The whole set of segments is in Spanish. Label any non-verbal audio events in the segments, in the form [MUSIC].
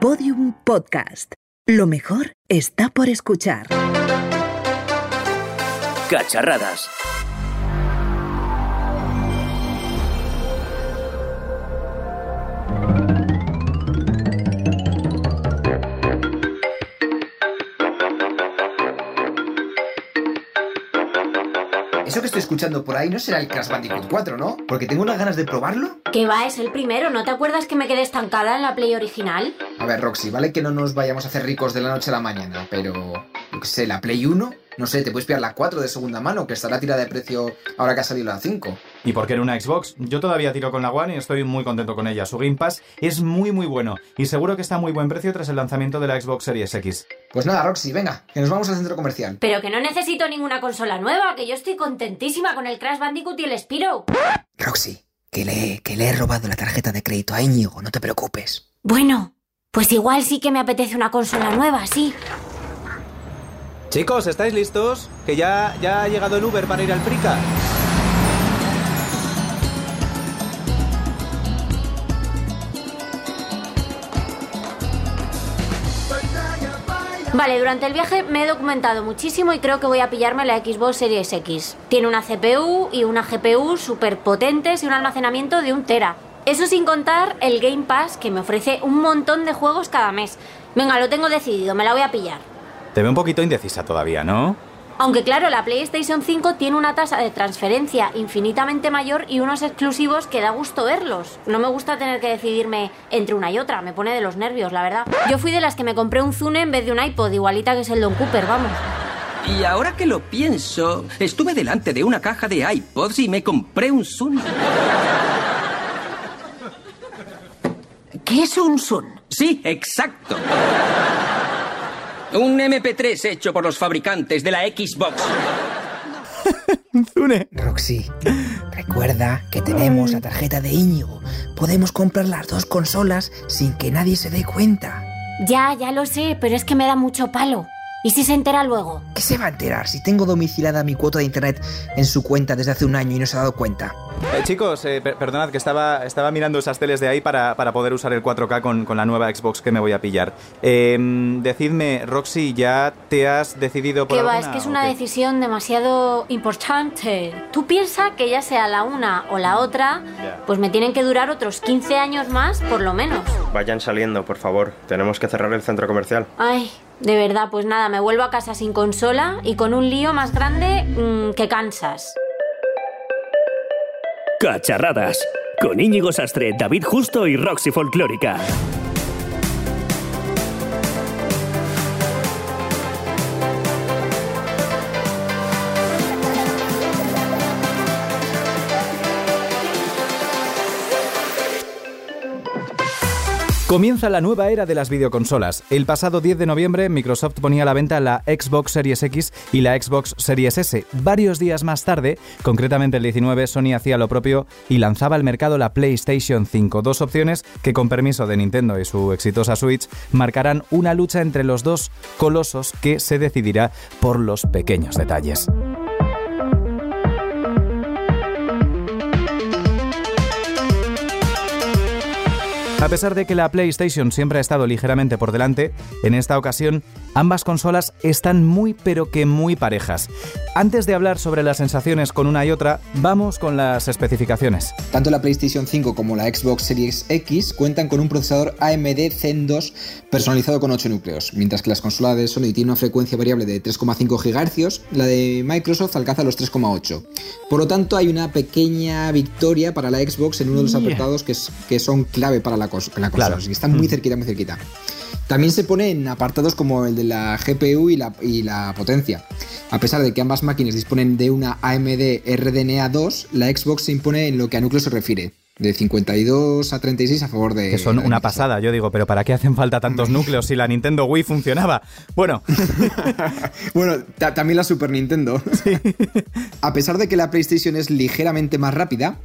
Podium Podcast. Lo mejor está por escuchar. Cacharradas. Eso que estoy escuchando por ahí no será el Crash Bandicoot 4, ¿no? Porque tengo unas ganas de probarlo. Que va, es el primero. ¿No te acuerdas que me quedé estancada en la Play original? A ver, Roxy, vale que no nos vayamos a hacer ricos de la noche a la mañana, pero... Sé, la Play 1, no sé, te puedes pillar la 4 de segunda mano, que estará tirada de precio ahora que ha salido la 5. ¿Y por qué en una Xbox? Yo todavía tiro con la One y estoy muy contento con ella. Su Game Pass es muy muy bueno y seguro que está a muy buen precio tras el lanzamiento de la Xbox Series X. Pues nada, Roxy, venga, que nos vamos al centro comercial. Pero que no necesito ninguna consola nueva, que yo estoy contentísima con el Crash Bandicoot y el Spiro. Roxy, que le, que le he robado la tarjeta de crédito a Íñigo, no te preocupes. Bueno, pues igual sí que me apetece una consola nueva, sí. Chicos, ¿estáis listos? Que ya, ya ha llegado el Uber para ir al Prica. Vale, durante el viaje me he documentado muchísimo y creo que voy a pillarme la Xbox Series X. Tiene una CPU y una GPU súper potentes y un almacenamiento de un tera. Eso sin contar el Game Pass que me ofrece un montón de juegos cada mes. Venga, lo tengo decidido, me la voy a pillar. Te veo un poquito indecisa todavía, ¿no? Aunque claro, la PlayStation 5 tiene una tasa de transferencia infinitamente mayor y unos exclusivos que da gusto verlos. No me gusta tener que decidirme entre una y otra, me pone de los nervios, la verdad. Yo fui de las que me compré un Zune en vez de un iPod, igualita que es el Don Cooper, vamos. Y ahora que lo pienso, estuve delante de una caja de iPods y me compré un Sun. ¿Qué es un Sun? Sí, exacto. Un MP3 hecho por los fabricantes de la Xbox. Zune. Roxy, recuerda que tenemos la tarjeta de Íñigo. Podemos comprar las dos consolas sin que nadie se dé cuenta. Ya, ya lo sé, pero es que me da mucho palo. ¿Y si se entera luego? ¿Qué se va a enterar si tengo domiciliada mi cuota de internet en su cuenta desde hace un año y no se ha dado cuenta? Eh, chicos, eh, per- perdonad que estaba, estaba mirando esas teles de ahí para, para poder usar el 4K con, con la nueva Xbox que me voy a pillar. Eh, decidme, Roxy, ¿ya te has decidido por Que va, alguna es que es una qué? decisión demasiado importante. Tú piensas que ya sea la una o la otra, pues me tienen que durar otros 15 años más, por lo menos. Vayan saliendo, por favor. Tenemos que cerrar el centro comercial. Ay, de verdad, pues nada, me vuelvo a casa sin consola y con un lío más grande mm, que cansas. Cacharradas. Con Íñigo Sastre, David Justo y Roxy Folclórica. Comienza la nueva era de las videoconsolas. El pasado 10 de noviembre Microsoft ponía a la venta la Xbox Series X y la Xbox Series S. Varios días más tarde, concretamente el 19, Sony hacía lo propio y lanzaba al mercado la PlayStation 5. Dos opciones que con permiso de Nintendo y su exitosa Switch marcarán una lucha entre los dos colosos que se decidirá por los pequeños detalles. A pesar de que la PlayStation siempre ha estado ligeramente por delante, en esta ocasión ambas consolas están muy pero que muy parejas. Antes de hablar sobre las sensaciones con una y otra, vamos con las especificaciones. Tanto la PlayStation 5 como la Xbox Series X cuentan con un procesador AMD Zen 2 personalizado con 8 núcleos, mientras que las consolas de Sony tienen una frecuencia variable de 3,5 GHz, la de Microsoft alcanza los 3,8. Por lo tanto, hay una pequeña victoria para la Xbox en uno de los apartados que, es- que son clave para la, la consola, Claro. así que están muy cerquita, muy cerquita. También se pone en apartados como el de la GPU y la, y la potencia. A pesar de que ambas máquinas disponen de una AMD RDNA 2, la Xbox se impone en lo que a núcleos se refiere, de 52 a 36 a favor de... Que son una pasada, yo digo, pero ¿para qué hacen falta tantos [LAUGHS] núcleos si la Nintendo Wii funcionaba? Bueno, [LAUGHS] Bueno, ta- también la Super Nintendo. [LAUGHS] A pesar de que la PlayStation es ligeramente más rápida,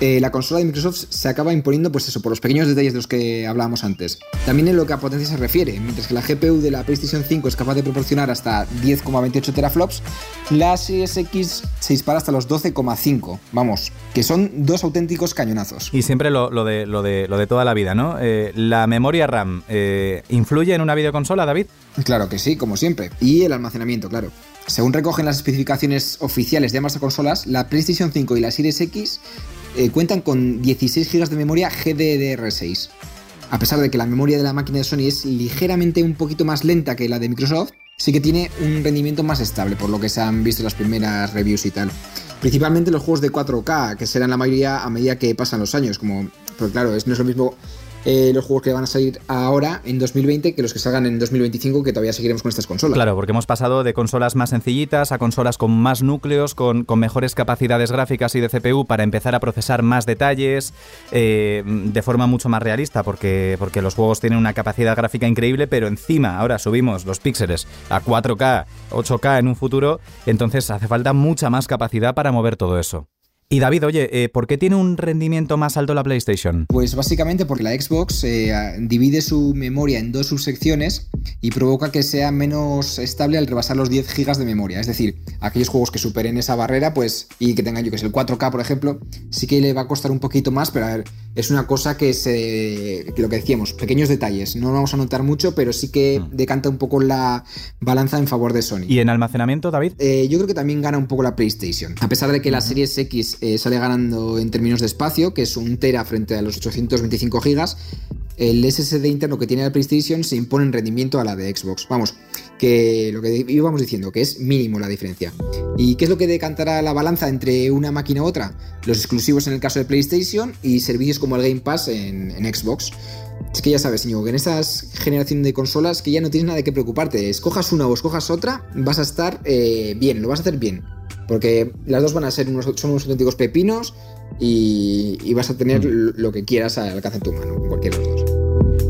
eh, la consola de Microsoft se acaba imponiendo, pues eso, por los pequeños detalles de los que hablábamos antes. También en lo que a potencia se refiere, mientras que la GPU de la PlayStation 5 es capaz de proporcionar hasta 10,28 teraflops, la Series X se dispara hasta los 12,5. Vamos, que son dos auténticos cañonazos. Y siempre lo, de, lo, de, lo de toda la vida, ¿no? Eh, ¿La memoria RAM eh, influye en una videoconsola, David? Claro que sí, como siempre. Y el almacenamiento, claro. Según recogen las especificaciones oficiales de ambas consolas, la PlayStation 5 y la Series X eh, cuentan con 16 GB de memoria GDDR6. A pesar de que la memoria de la máquina de Sony es ligeramente un poquito más lenta que la de Microsoft, sí que tiene un rendimiento más estable, por lo que se han visto las primeras reviews y tal. Principalmente los juegos de 4K, que serán la mayoría a medida que pasan los años, como, pues claro, no es lo mismo eh, los juegos que van a salir ahora en 2020 que los que salgan en 2025 que todavía seguiremos con estas consolas. Claro, porque hemos pasado de consolas más sencillitas a consolas con más núcleos, con, mejores capacidades gráficas y de CPU para empezar a procesar más detalles eh, de forma mucho más realista porque, porque los juegos tienen una capacidad gráfica increíble, pero encima ahora subimos los píxeles a 4K, 8K en un futuro, entonces hace falta mucha más capacidad para mover todo eso. Y David, oye, eh, ¿por qué tiene un rendimiento más alto la PlayStation? Pues básicamente porque la Xbox eh, divide su memoria en dos subsecciones y provoca que sea menos estable al rebasar los 10 GB de memoria. Es decir, aquellos juegos que superen esa barrera, pues, y que tengan yo que es el 4K, por ejemplo, sí que le va a costar un poquito más, pero a ver, es una cosa que se. lo que decíamos, pequeños detalles. No lo vamos a notar mucho, pero sí que mm. decanta un poco la balanza en favor de Sony. ¿Y en almacenamiento, David? Eh, yo creo que también gana un poco la PlayStation. A pesar de que la Series X eh, sale ganando en términos de espacio, que es un tera frente a los 825 gigas, el SSD interno que tiene la PlayStation se impone en rendimiento a la de Xbox. Vamos, que lo que íbamos diciendo, que es mínimo la diferencia. ¿Y qué es lo que decantará la balanza entre una máquina u otra? Los exclusivos en el caso de PlayStation y servicios como el Game Pass en, Xbox. Es que ya sabes, Íñigo, que en esta generación de consolas que ya no tienes nada de qué preocuparte. Escojas una o escojas otra, vas a estar eh, bien, lo vas a hacer bien. Porque las dos van a ser unos, son unos auténticos pepinos y, vas a tener mm. lo que quieras al alcance de tu mano, cualquiera de los dos.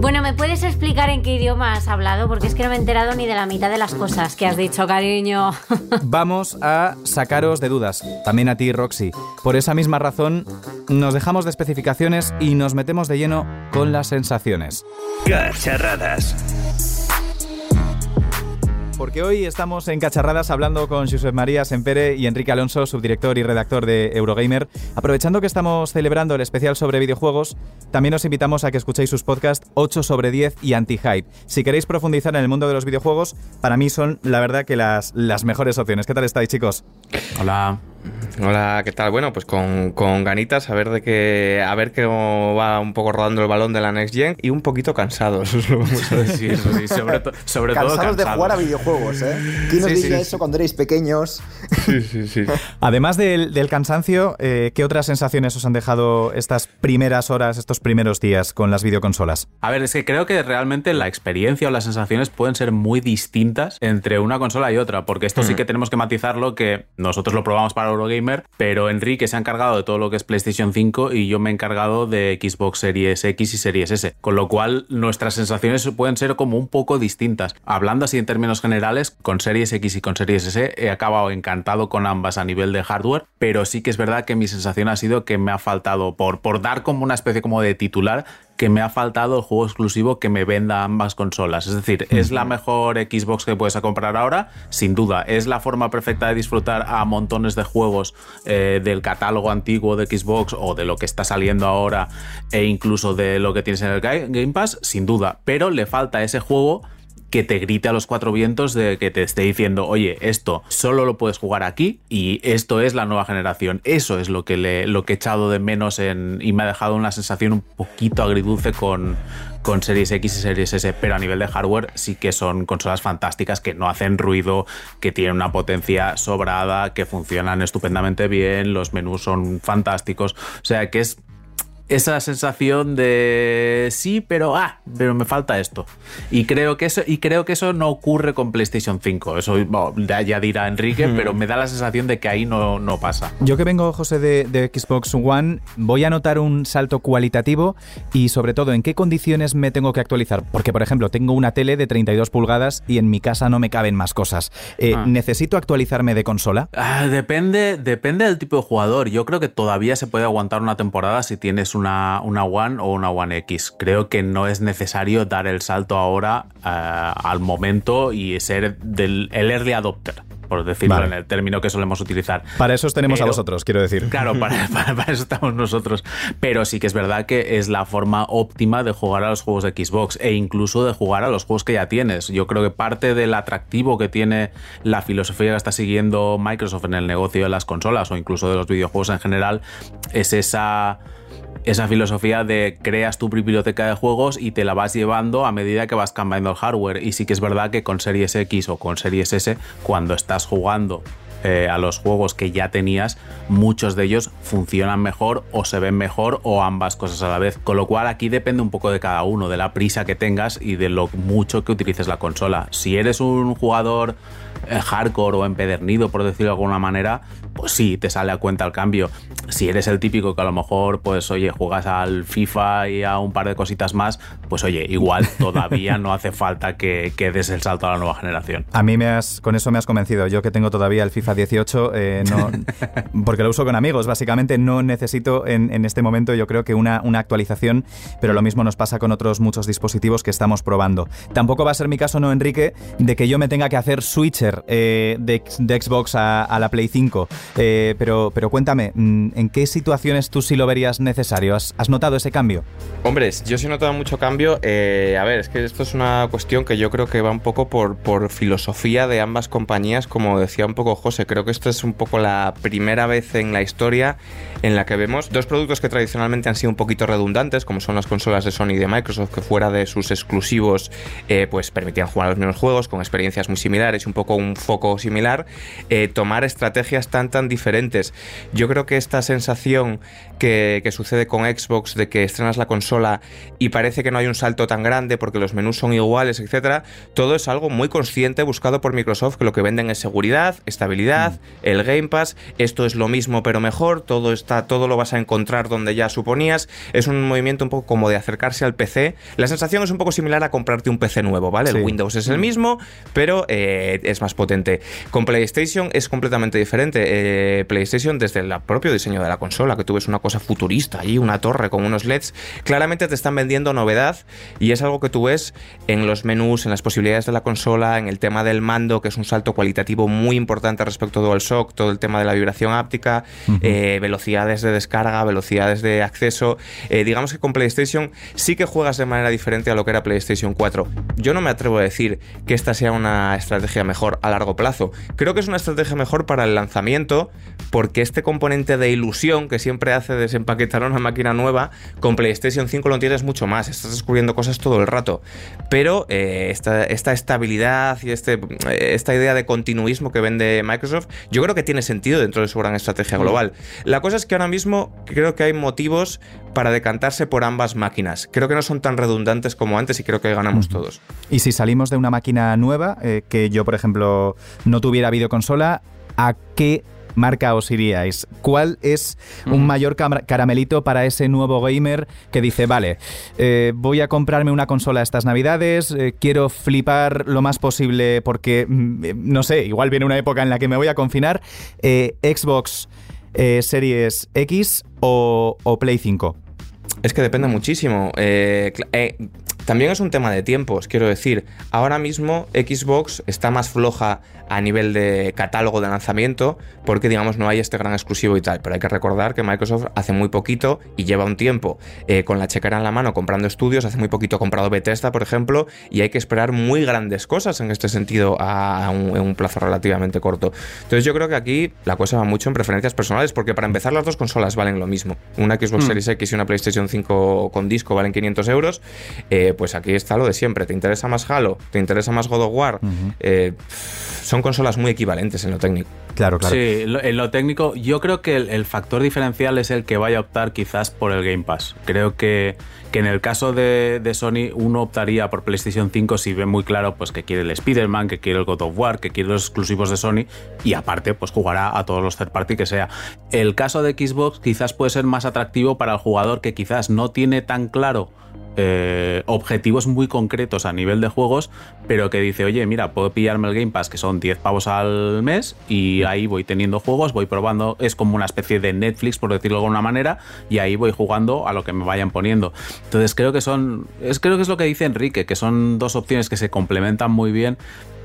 Bueno, ¿me puedes explicar en qué idioma has hablado? Porque es que no me he enterado ni de la mitad de las cosas que has dicho, cariño. [LAUGHS] Vamos a sacaros de dudas, también a ti, Roxy. Por esa misma razón, nos dejamos de especificaciones y nos metemos de lleno con las sensaciones. Cacharradas porque hoy estamos en Cacharradas hablando con Josep María Sempere y Enrique Alonso, subdirector y redactor de Eurogamer. Aprovechando que estamos celebrando el especial sobre videojuegos, también os invitamos a que escuchéis sus podcasts 8 sobre 10 y Anti-Hype. Si queréis profundizar en el mundo de los videojuegos, para mí son, la verdad, que las, las mejores opciones. ¿Qué tal estáis, chicos? Hola. Hola, ¿qué tal? Bueno, pues con, ganitas a ver de qué a ver cómo va un poco rodando el balón de la Next Gen y un poquito cansados, os [LAUGHS] lo vamos a decir. sobre, sobre cansados todo cansados de jugar a videojuegos, ¿eh? ¿Quién nos diría eso cuando erais pequeños? Sí, sí, sí. Además del, cansancio, eh, ¿qué otras sensaciones os han dejado estas primeras horas, estos primeros días con las videoconsolas? A ver, es que creo que realmente la experiencia o las sensaciones pueden ser muy distintas entre una consola y otra, porque esto sí mm. que tenemos que matizarlo que nosotros lo probamos para Eurogamer, pero Enrique se ha encargado de todo lo que es PlayStation 5 y yo me he encargado de Xbox Series X y Series S, con lo cual nuestras sensaciones pueden ser como un poco distintas. Hablando así en términos generales, con Series X y con Series S he acabado encantado con ambas a nivel de hardware, pero sí que es verdad que mi sensación ha sido que me ha faltado, por, por dar como una especie como de titular, que me ha faltado el juego exclusivo que me venda ambas consolas. Es decir, ¿es la mejor Xbox que puedes comprar ahora? Sin duda. ¿Es la forma perfecta de disfrutar a montones de juegos eh, del catálogo antiguo de Xbox o de lo que está saliendo ahora e incluso de lo que tienes en el Game Pass? Sin duda. Pero le falta ese juego que te grite a los cuatro vientos de que te esté diciendo, oye, esto solo lo puedes jugar aquí y esto es la nueva generación. Eso es lo que, lo que he echado de menos en, y me ha dejado una sensación un poquito agridulce con, con Series X y Series S, pero a nivel de hardware sí que son consolas fantásticas que no hacen ruido, que tienen una potencia sobrada, que funcionan estupendamente bien, los menús son fantásticos, o sea que es esa sensación de sí, pero ah, pero me falta esto. Y creo que eso, y creo que eso no ocurre con PlayStation 5. Eso ya dirá Enrique, pero me da la sensación de que ahí no, no pasa. Yo que vengo, José, de, de, Xbox One, voy a notar un salto cualitativo y sobre todo en qué condiciones me tengo que actualizar. Porque, por ejemplo, tengo una tele de 32 pulgadas y en mi casa no me caben más cosas. Eh, ah. ¿Necesito actualizarme de consola? Ah, depende, depende del tipo de jugador. Yo creo que todavía se puede aguantar una temporada si tienes una, una One o una One X. Creo que no es necesario dar el salto ahora eh, al momento y ser del, el early adopter por decirlo en el término que solemos utilizar. Para eso tenemos a vosotros, quiero decir. Claro, [LAUGHS] para, eso estamos nosotros. Pero sí que es verdad que es la forma óptima de jugar a los juegos de Xbox e incluso de jugar a los juegos que ya tienes. Yo creo que parte del atractivo que tiene la filosofía que está siguiendo Microsoft en el negocio de las consolas o incluso de los videojuegos en general es esa esa filosofía de creas tu biblioteca de juegos y te la vas llevando a medida que vas cambiando el hardware. Y sí que es verdad que con Series X o con Series S, cuando estás jugando eh, a los juegos que ya tenías, muchos de ellos funcionan mejor o se ven mejor o ambas cosas a la vez. Con lo cual aquí depende un poco de cada uno, de la prisa que tengas y de lo mucho que utilices la consola. Si eres un jugador eh, hardcore o empedernido, por decirlo de alguna manera, pues sí, te sale a cuenta el cambio. Si eres el típico que a lo mejor, pues oye, juegas al FIFA y a un par de cositas más, pues oye, igual [LAUGHS] todavía no hace falta que, que des el salto a la nueva generación. A mí me has, con eso me has convencido. Yo que tengo todavía el FIFA 18, eh, no, [LAUGHS] porque lo uso con amigos, básicamente no necesito en, este momento yo creo que una, una actualización, pero lo mismo nos pasa con otros muchos dispositivos que estamos probando. Tampoco va a ser mi caso, no Enrique, de que yo me tenga que hacer switcher eh, de, Xbox a, la Play 5. Eh, pero, pero cuéntame, mm, ¿en qué situaciones tú sí lo verías necesario? ¿Has, notado ese cambio? Hombre, yo sí he notado mucho cambio. Eh, a ver, es que esto es una cuestión que yo creo que va un poco por, por filosofía de ambas compañías, como decía un poco José. Creo que esto es un poco la primera vez en la historia en la que vemos dos productos que tradicionalmente han sido un poquito redundantes, como son las consolas de Sony y de Microsoft, que fuera de sus exclusivos, pues permitían jugar los mismos juegos con experiencias muy similares un poco un foco similar, eh, tomar estrategias tan tan diferentes. Yo creo que esta sensación que, sucede con Xbox de que estrenas la consola y parece que no hay un salto tan grande porque los menús son iguales, etcétera, todo es algo muy consciente buscado por Microsoft que lo que venden es seguridad, estabilidad, mm. el Game Pass, esto es lo mismo pero mejor, todo está, todo lo vas a encontrar donde ya suponías. Es un movimiento un poco como de acercarse al PC. La sensación es un poco similar a comprarte un PC nuevo, ¿vale? El Windows es el mm. mismo, pero eh, es más potente. Con PlayStation es completamente diferente. Eh, PlayStation, desde el propio diseño de la consola, que tú ves una cosa futurista ahí, una torre con unos LEDs, claramente te están vendiendo novedad y es algo que tú ves en los menús, en las posibilidades de la consola, en el tema del mando, que es un salto cualitativo muy importante respecto al DualShock, todo el tema de la vibración áptica, eh, velocidades de descarga, velocidades de acceso. Eh, digamos que con PlayStation sí que juegas de manera diferente a lo que era PlayStation 4. Yo no me atrevo a decir que esta sea una estrategia mejor a largo plazo. Creo que es una estrategia mejor para el lanzamiento porque este componente de ilusión que siempre hace desempaquetar una máquina nueva, con PlayStation 5 lo tienes mucho más, estás descubriendo cosas todo el rato. Pero eh, esta, estabilidad y este, eh, esta idea de continuismo que vende Microsoft, yo creo que tiene sentido dentro de su gran estrategia global. La cosa es que ahora mismo creo que hay motivos para decantarse por ambas máquinas. Creo que no son tan redundantes como antes y creo que ganamos todos. Y si salimos de una máquina nueva, eh, que yo por ejemplo no tuviera videoconsola, ¿a qué marca os iríais? ¿Cuál es un mayor caramelito para ese nuevo gamer que dice, vale, eh, voy a comprarme una consola estas navidades, eh, quiero flipar lo más posible porque, mm, no sé, igual viene una época en la que me voy a confinar, Xbox Series X o, o Play 5? Es que depende muchísimo. Eh, eh, también es un tema de tiempos, quiero decir. Ahora mismo Xbox está más floja a nivel de catálogo de lanzamiento, porque digamos no hay este gran exclusivo y tal. Pero hay que recordar que Microsoft hace muy poquito y lleva un tiempo eh, con la chequera en la mano comprando estudios, hace muy poquito ha comprado Bethesda, por ejemplo, y hay que esperar muy grandes cosas en este sentido a un, en un plazo relativamente corto. Entonces yo creo que aquí la cosa va mucho en preferencias personales, porque para empezar las dos consolas valen lo mismo. Una Xbox hmm. Series X y una PlayStation 5 con disco valen 500 euros. Eh, pues aquí está lo de siempre. ¿Te interesa más Halo? ¿Te interesa más God of War? Eh, son consolas muy equivalentes en lo técnico. Claro, claro. Sí, en lo técnico, yo creo que el, factor diferencial es el que vaya a optar quizás por el Game Pass. Creo que, que en el caso de, Sony, uno optaría por PlayStation 5 si ve muy claro pues, que quiere el Spider-Man, que quiere el God of War, que quiere los exclusivos de Sony y aparte, pues jugará a todos los third party que sea. El caso de Xbox quizás puede ser más atractivo para el jugador que quizás no tiene tan claro eh, objetivos muy concretos a nivel de juegos, pero que dice, oye, mira, puedo pillarme el Game Pass, que son 10 pavos al mes, y ahí voy teniendo juegos, voy probando, es como una especie de Netflix, por decirlo de alguna manera, y ahí voy jugando a lo que me vayan poniendo. Entonces creo que son, es, creo que es lo que dice Enrique, que son dos opciones que se complementan muy bien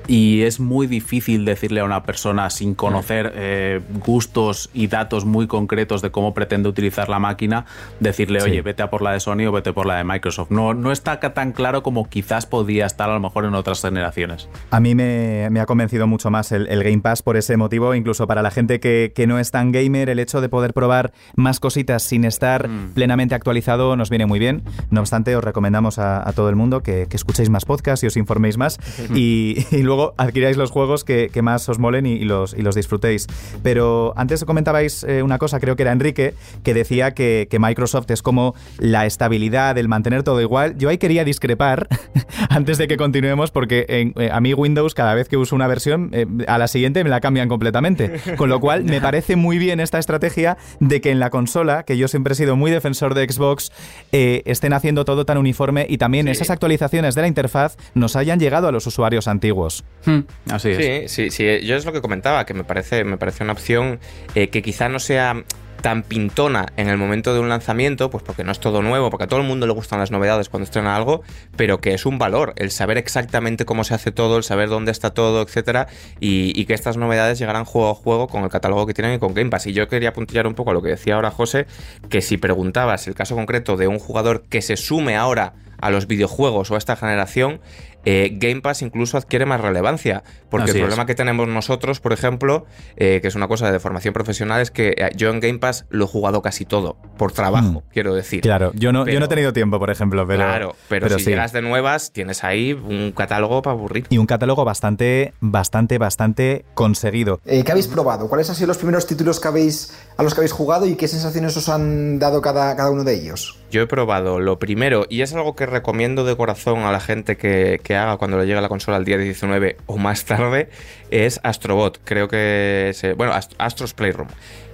y es muy difícil decirle a una persona sin conocer eh, gustos y datos muy concretos de cómo pretende utilizar la máquina, decirle, oye, vete a por la de Sony o vete por la de Microsoft. No, no está tan claro como quizás podía estar a lo mejor en otras generaciones. A mí me, ha convencido mucho más el, Game Pass por ese motivo, incluso para la gente que, no es tan gamer, el hecho de poder probar más cositas sin estar mm. plenamente actualizado nos viene muy bien. No obstante, os recomendamos a, todo el mundo que, escuchéis más podcasts y os informéis más [LAUGHS] y, y luego luego adquiráis los juegos que, más os molen y, los, y los disfrutéis. Pero antes comentabais eh, una cosa, creo que era Enrique, que decía que, Microsoft es como la estabilidad, el mantener todo igual. Yo ahí quería discrepar [LAUGHS] antes de que continuemos, porque eh, a mí Windows, cada vez que uso una versión, eh, a la siguiente me la cambian completamente. Con lo cual, me parece muy bien esta estrategia de que en la consola, que yo siempre he sido muy defensor de Xbox, estén haciendo todo tan uniforme y también esas actualizaciones de la interfaz nos hayan llegado a los usuarios antiguos. Hmm. Sí, sí, sí. Yo es lo que comentaba, que me parece, me parece una opción eh, que quizá no sea tan pintona en el momento de un lanzamiento, pues porque no es todo nuevo, porque a todo el mundo le gustan las novedades cuando estrena algo, pero que es un valor, el saber exactamente cómo se hace todo, el saber dónde está todo, etcétera, y, que estas novedades llegarán juego a juego con el catálogo que tienen y con Game Pass. Y yo quería apuntillar un poco a lo que decía ahora José, que si preguntabas el caso concreto de un jugador que se sume ahora a los videojuegos o a esta generación, eh, Game Pass incluso adquiere más relevancia. Porque el problema que tenemos nosotros, por ejemplo, eh, que es una cosa de formación profesional, es que eh, yo en Game Pass lo he jugado casi todo, por trabajo, mm. quiero decir. Claro, yo no, yo no he tenido tiempo, por ejemplo, pero. Claro, pero, si llegas de nuevas, tienes ahí un catálogo para aburrir. Y un catálogo bastante, bastante, bastante conseguido. ¿Qué habéis probado? ¿Cuáles han sido los primeros títulos que habéis, a los que habéis jugado y qué sensaciones os han dado cada, cada uno de ellos? Yo he probado lo primero, y es algo que recomiendo de corazón a la gente que, que haga cuando le llegue la consola el día 19 o más tarde, es Astrobot. Creo que es. Bueno, Astros Playroom.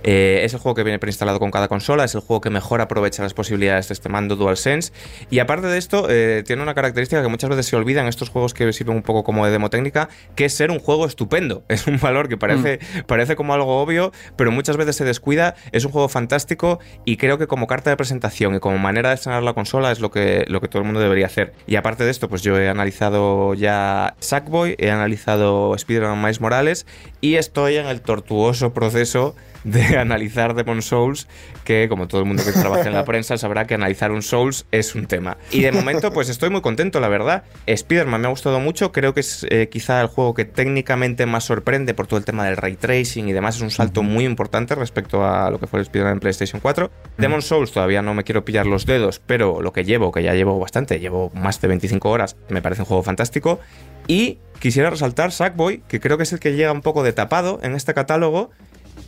Eh, es el juego que viene preinstalado con cada consola, es el juego que mejor aprovecha las posibilidades de este mando DualSense. Y aparte de esto, eh, tiene una característica que muchas veces se olvida en estos juegos que sirven un poco como de demo técnica, que es ser un juego estupendo. [LAUGHS] Es un valor que parece, mm. parece como algo obvio, pero muchas veces se descuida. Es un juego fantástico y creo que como carta de presentación y como manera de estrenar la consola es lo que, lo que todo el mundo debería hacer. Y aparte de esto, pues yo he analizado ya Sackboy, he analizado Spider-Man Miles Morales y estoy en el tortuoso proceso de [LAUGHS] analizar Demon Souls, que como todo el mundo que trabaja en la prensa sabrá que analizar un Souls es un tema. Y de momento pues estoy muy contento, la verdad. Spider-Man me ha gustado mucho, creo que es eh, quizá el juego que técnicamente más sorprende por todo el tema del ray tracing y demás, es un salto muy importante respecto a lo que fue el Spider-Man en PlayStation 4. Demon Souls todavía no me quiero pillar los dedos, pero lo que llevo, que ya llevo bastante, llevo más de 25 horas, me parece un juego fantástico. Y quisiera resaltar Sackboy, que creo que es el que llega un poco de tapado en este catálogo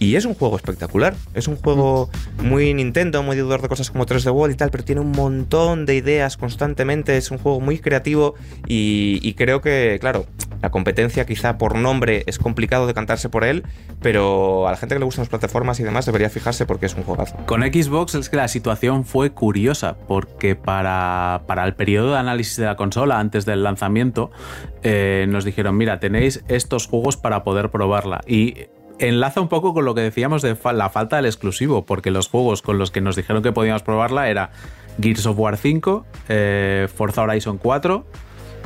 y es un juego espectacular. Es un juego muy Nintendo, muy deudor de cosas como 3D World y tal, pero tiene un montón de ideas constantemente. Es un juego muy creativo y, creo que, claro, la competencia quizá por nombre es complicado de cantarse por él, pero a la gente que le gustan las plataformas y demás debería fijarse porque es un juegazo. Con Xbox es que la situación fue curiosa porque para, para el periodo de análisis de la consola antes del lanzamiento eh, nos dijeron, mira, tenéis estos juegos para poder probarla. Y enlaza un poco con lo que decíamos de la falta del exclusivo, porque los juegos con los que nos dijeron que podíamos probarla era Gears of War 5, eh, Forza Horizon 4,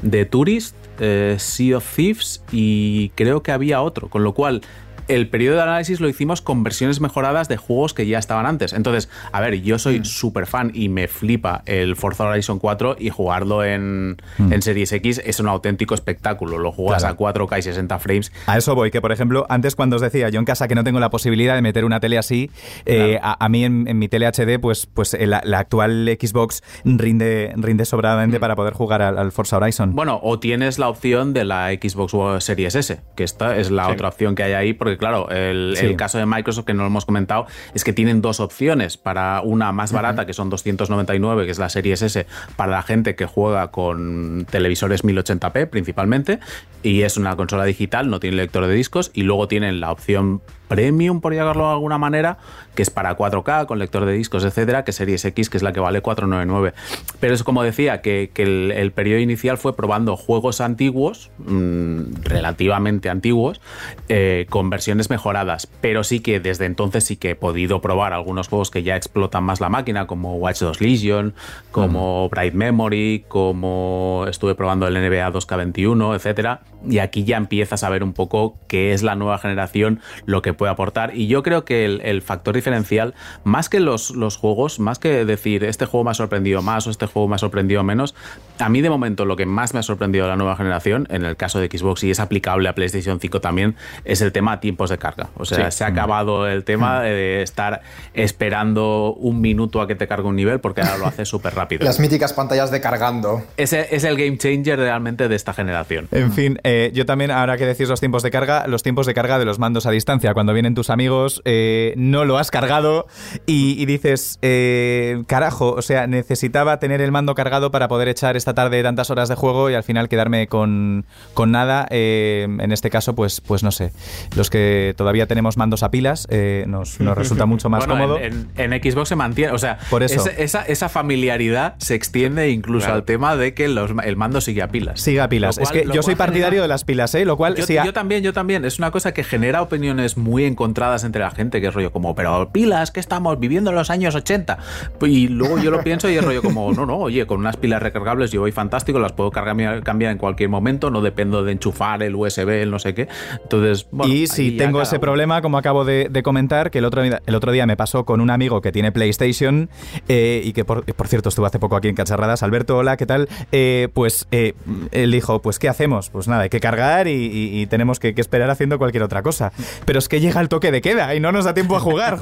The Tourist, eh, Sea of Thieves y creo que había otro, con lo cual el periodo de análisis lo hicimos con versiones mejoradas de juegos que ya estaban antes. Entonces, a ver, yo soy Mm. súper fan y me flipa el Forza Horizon 4 y jugarlo en, Mm. en Series X es un auténtico espectáculo. Lo juegas Claro. a 4K y 60 frames. A eso voy, que por ejemplo, antes cuando os decía yo en casa que no tengo la posibilidad de meter una tele así, eh, a, a mí en, en mi tele HD, pues, pues eh, la, la actual Xbox rinde, rinde sobradamente para poder jugar al, al Forza Horizon. Bueno, o tienes la opción de la Xbox Series S, que esta es la Sí. otra opción que hay ahí, porque claro, el, Sí. el caso de Microsoft que no lo hemos comentado es que tienen dos opciones para una más barata, que son 299, que es la Series S, para la gente que juega con televisores 1080p principalmente, y es una consola digital, no tiene lector de discos, y luego tienen la opción premium, por llamarlo de alguna manera, que es para 4K, con lector de discos, etcétera, que Series X, que es la que vale 499. Pero es como decía, que, que el, el periodo inicial fue probando juegos antiguos, mm, relativamente antiguos, eh, con versiones mejoradas. Pero sí que desde entonces sí que he podido probar algunos juegos que ya explotan más la máquina, como Watch Dogs Legion, como Bright Memory, como estuve probando el NBA 2K21, etcétera. Y aquí ya empiezas a ver un poco qué es la nueva generación, lo que puede aportar. Y yo creo que el, el factor diferencial, más que los, los juegos, más que decir este juego me ha sorprendido más o este juego me ha sorprendido menos, a mí de momento lo que más me ha sorprendido de la nueva generación, en el caso de Xbox y es aplicable a PlayStation 5 también, es el tema tiempos de carga. O sea, Sí. se ha acabado el tema de estar esperando un minuto a que te cargue un nivel porque ahora lo hace [LAUGHS] súper rápido. Las míticas pantallas de cargando. Ese es el game changer realmente de esta generación. En fin, eh, yo también, ahora que decís los tiempos de carga, los tiempos de carga de los mandos a distancia. Cuando vienen tus amigos, eh, no lo has cargado y, y dices, eh, carajo, o sea, necesitaba tener el mando cargado para poder echar esta tarde tantas horas de juego y al final quedarme con, con nada. Eh, en este caso, pues, pues no sé. Los que todavía tenemos mandos a pilas, eh, nos, nos resulta mucho más [LAUGHS] Bueno, cómodo. En, en- en Xbox se mantiene, o sea, Por eso. esa, esa familiaridad se extiende incluso Claro. al tema de que los- el mando sigue a pilas. Sigue a pilas. Es que yo soy partidario de las pilas, ¿eh? Lo cual, Yo, también, yo también. Es una cosa que genera opiniones muy encontradas entre la gente, que es rollo como, pero pilas, que estamos viviendo en los años 80. Y luego yo lo pienso y es rollo como, no, no, oye, con unas pilas recargables yo voy fantástico, las puedo cargar, cambiar en cualquier momento, no dependo de enchufar el USB, el no sé qué. Entonces, bueno, y si tengo ese uno. problema, como acabo de, de comentar, que el otro, día- el otro día me pasó con un amigo que tiene PlayStation eh, y que, por, por cierto, estuvo hace poco aquí en Cacharradas. Alberto, hola, ¿qué tal? Eh, pues eh, él dijo, pues ¿qué hacemos? Pues nada, hay que cargar y, y- y tenemos que, que esperar haciendo cualquier otra cosa. Pero es que llega el toque de queda y no nos da tiempo a jugar.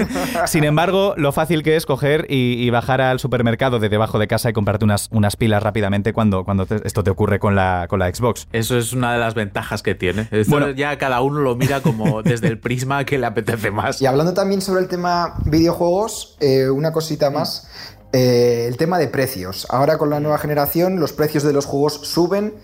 [LAUGHS] Sin embargo, lo fácil que es coger y, y bajar al supermercado de debajo de casa y comprarte unas, unas pilas rápidamente cuando, cuando te- esto te ocurre con la, con la Xbox. Eso es una de las ventajas que tiene. Esto Bueno. ya cada uno lo mira como [LAUGHS] desde el prisma que le apetece más. Y hablando también sobre el tema videojuegos, eh, una cosita más. eh, el tema de precios. Ahora con la nueva generación los precios de los juegos suben.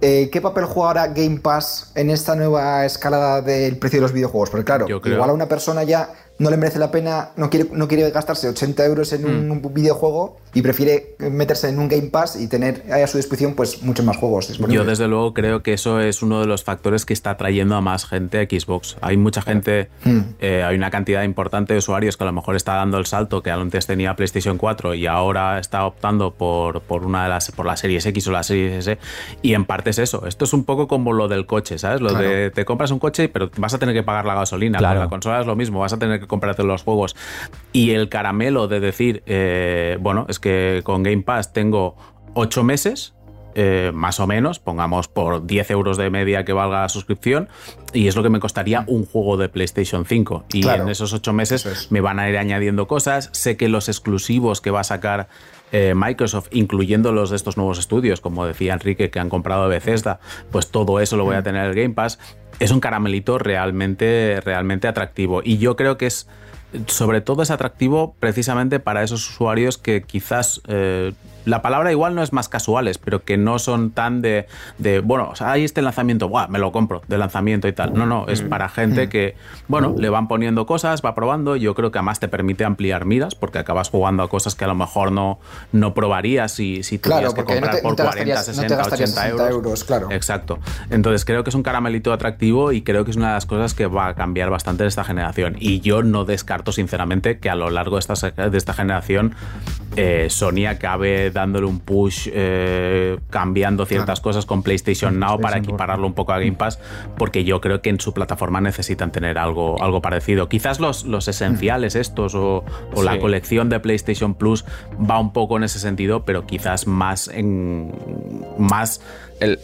Eh, ¿Qué papel juega ahora Game Pass en esta nueva escalada del precio de los videojuegos? Porque claro, creo- igual a una persona ya no le merece la pena, no quiere, no quiere gastarse 80 euros en un videojuego y prefiere meterse en un Game Pass y tener a su disposición pues muchos más juegos disponibles. Yo desde luego creo que eso es uno de los factores que está trayendo a más gente a Xbox. Hay mucha gente, Hmm. eh, hay una cantidad importante de usuarios que a lo mejor está dando el salto que antes tenía PlayStation 4 y ahora está optando por, por una de las por la Series X o la Series S y en parte es eso. Esto es un poco como lo del coche, ¿sabes? Lo Claro. de te compras un coche pero vas a tener que pagar la gasolina. Claro. La consola es lo mismo, vas a tener que comprarte los juegos. Y el caramelo de decir, eh, bueno, es que con Game Pass tengo 8 meses eh, más o menos, pongamos por 10 euros de media que valga la suscripción, y es lo que me costaría un juego de PlayStation 5. Y Claro. en esos 8 meses me van a ir añadiendo cosas. Sé que los exclusivos que va a sacar eh, Microsoft, incluyendo los de estos nuevos estudios, como decía Enrique, que han comprado Bethesda, pues todo eso lo voy a tener en el Game Pass. Es un caramelito realmente, realmente atractivo. Y yo creo que es sobre todo es atractivo precisamente para esos usuarios que quizás eh, la palabra igual no es más casuales, pero que no son tan de, de bueno, o sea, hay este lanzamiento, ¡buah! me lo compro de lanzamiento y tal. No, no, es para gente que, bueno, le van poniendo cosas, va probando. Yo creo que además te permite ampliar miras porque acabas jugando a cosas que a lo mejor no, no probarías si, si Claro, tuvieras que no comprar te- por 40, no te 60, gastarías 80 60 euros. euros, claro. Exacto. Entonces creo que es un caramelito atractivo y creo que es una de las cosas que va a cambiar bastante de esta generación. Y yo no descarto, sinceramente, que a lo largo de esta, de esta generación eh, Sony acabe dándole un push eh, cambiando ciertas cosas con PlayStation Now para equipararlo un poco a Game Pass, porque yo creo que en su plataforma necesitan tener algo, algo parecido. Quizás los, los esenciales estos o, la colección de PlayStation Plus va un poco en ese sentido, pero quizás más en más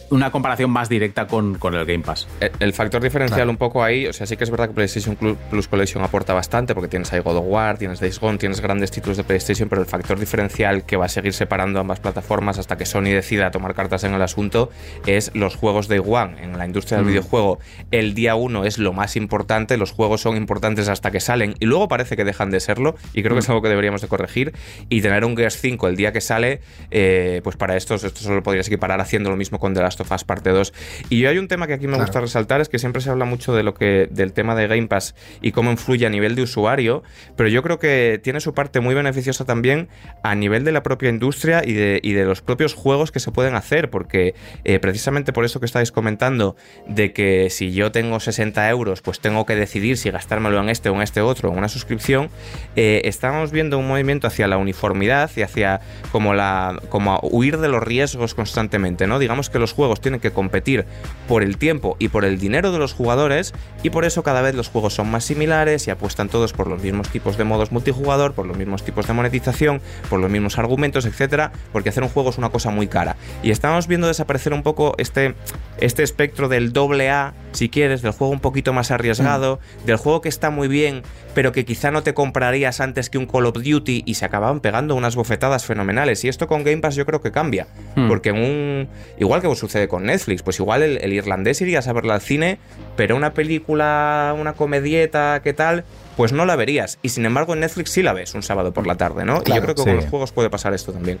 una comparación más directa con, el Game Pass. El, factor diferencial un poco ahí, o sea, sí que es verdad que PlayStation Plus Collection aporta bastante, porque tienes ahí God of War, tienes Days Gone, tienes grandes títulos de PlayStation, pero el factor diferencial que va a seguir separando ambas plataformas hasta que Sony decida tomar cartas en el asunto es los juegos de One. En la industria del mm. videojuego, el día uno es lo más importante, los juegos son importantes hasta que salen y luego parece que dejan de serlo, y creo que es mm. algo que deberíamos de corregir. Y tener un Gears 5 el día que sale, eh, pues para estos, esto solo podrías equiparar haciendo lo mismo con The Last of Us parte 2. Y yo hay un tema que aquí me gusta resaltar, es que siempre se habla mucho de lo que, del tema de Game Pass y cómo influye a nivel de usuario, pero yo creo que tiene su parte muy beneficiosa también a nivel de la propia industria y de, y de los propios juegos que se pueden hacer, porque eh, precisamente por eso que estáis comentando, de que si yo tengo 60 euros, pues tengo que decidir si gastármelo en este o en este otro, en una suscripción, eh, estamos viendo un movimiento hacia la uniformidad y hacia como la como huir de los riesgos constantemente, ¿no? Digamos que los juegos tienen que competir por el tiempo y por el dinero de los jugadores y por eso cada vez los juegos son más similares y apuestan todos por los mismos tipos de modos multijugador, por los mismos tipos de monetización, por los mismos argumentos, etcétera, porque hacer un juego es una cosa muy cara. Y estamos viendo desaparecer un poco este, este espectro del doble A, si quieres, del juego un poquito más arriesgado, mm. del juego que está muy bien, pero que quizá no te comprarías antes que un Call of Duty y se acababan pegando unas bofetadas fenomenales. Y esto con Game Pass yo creo que cambia, mm. porque en un igual que sucede con Netflix. Pues igual el, irlandés irías a verla al cine, pero una película, una comedieta, ¿qué tal? Pues no la verías. Y sin embargo en Netflix sí la ves un sábado por la tarde, ¿no? y yo creo que con los juegos puede pasar esto también.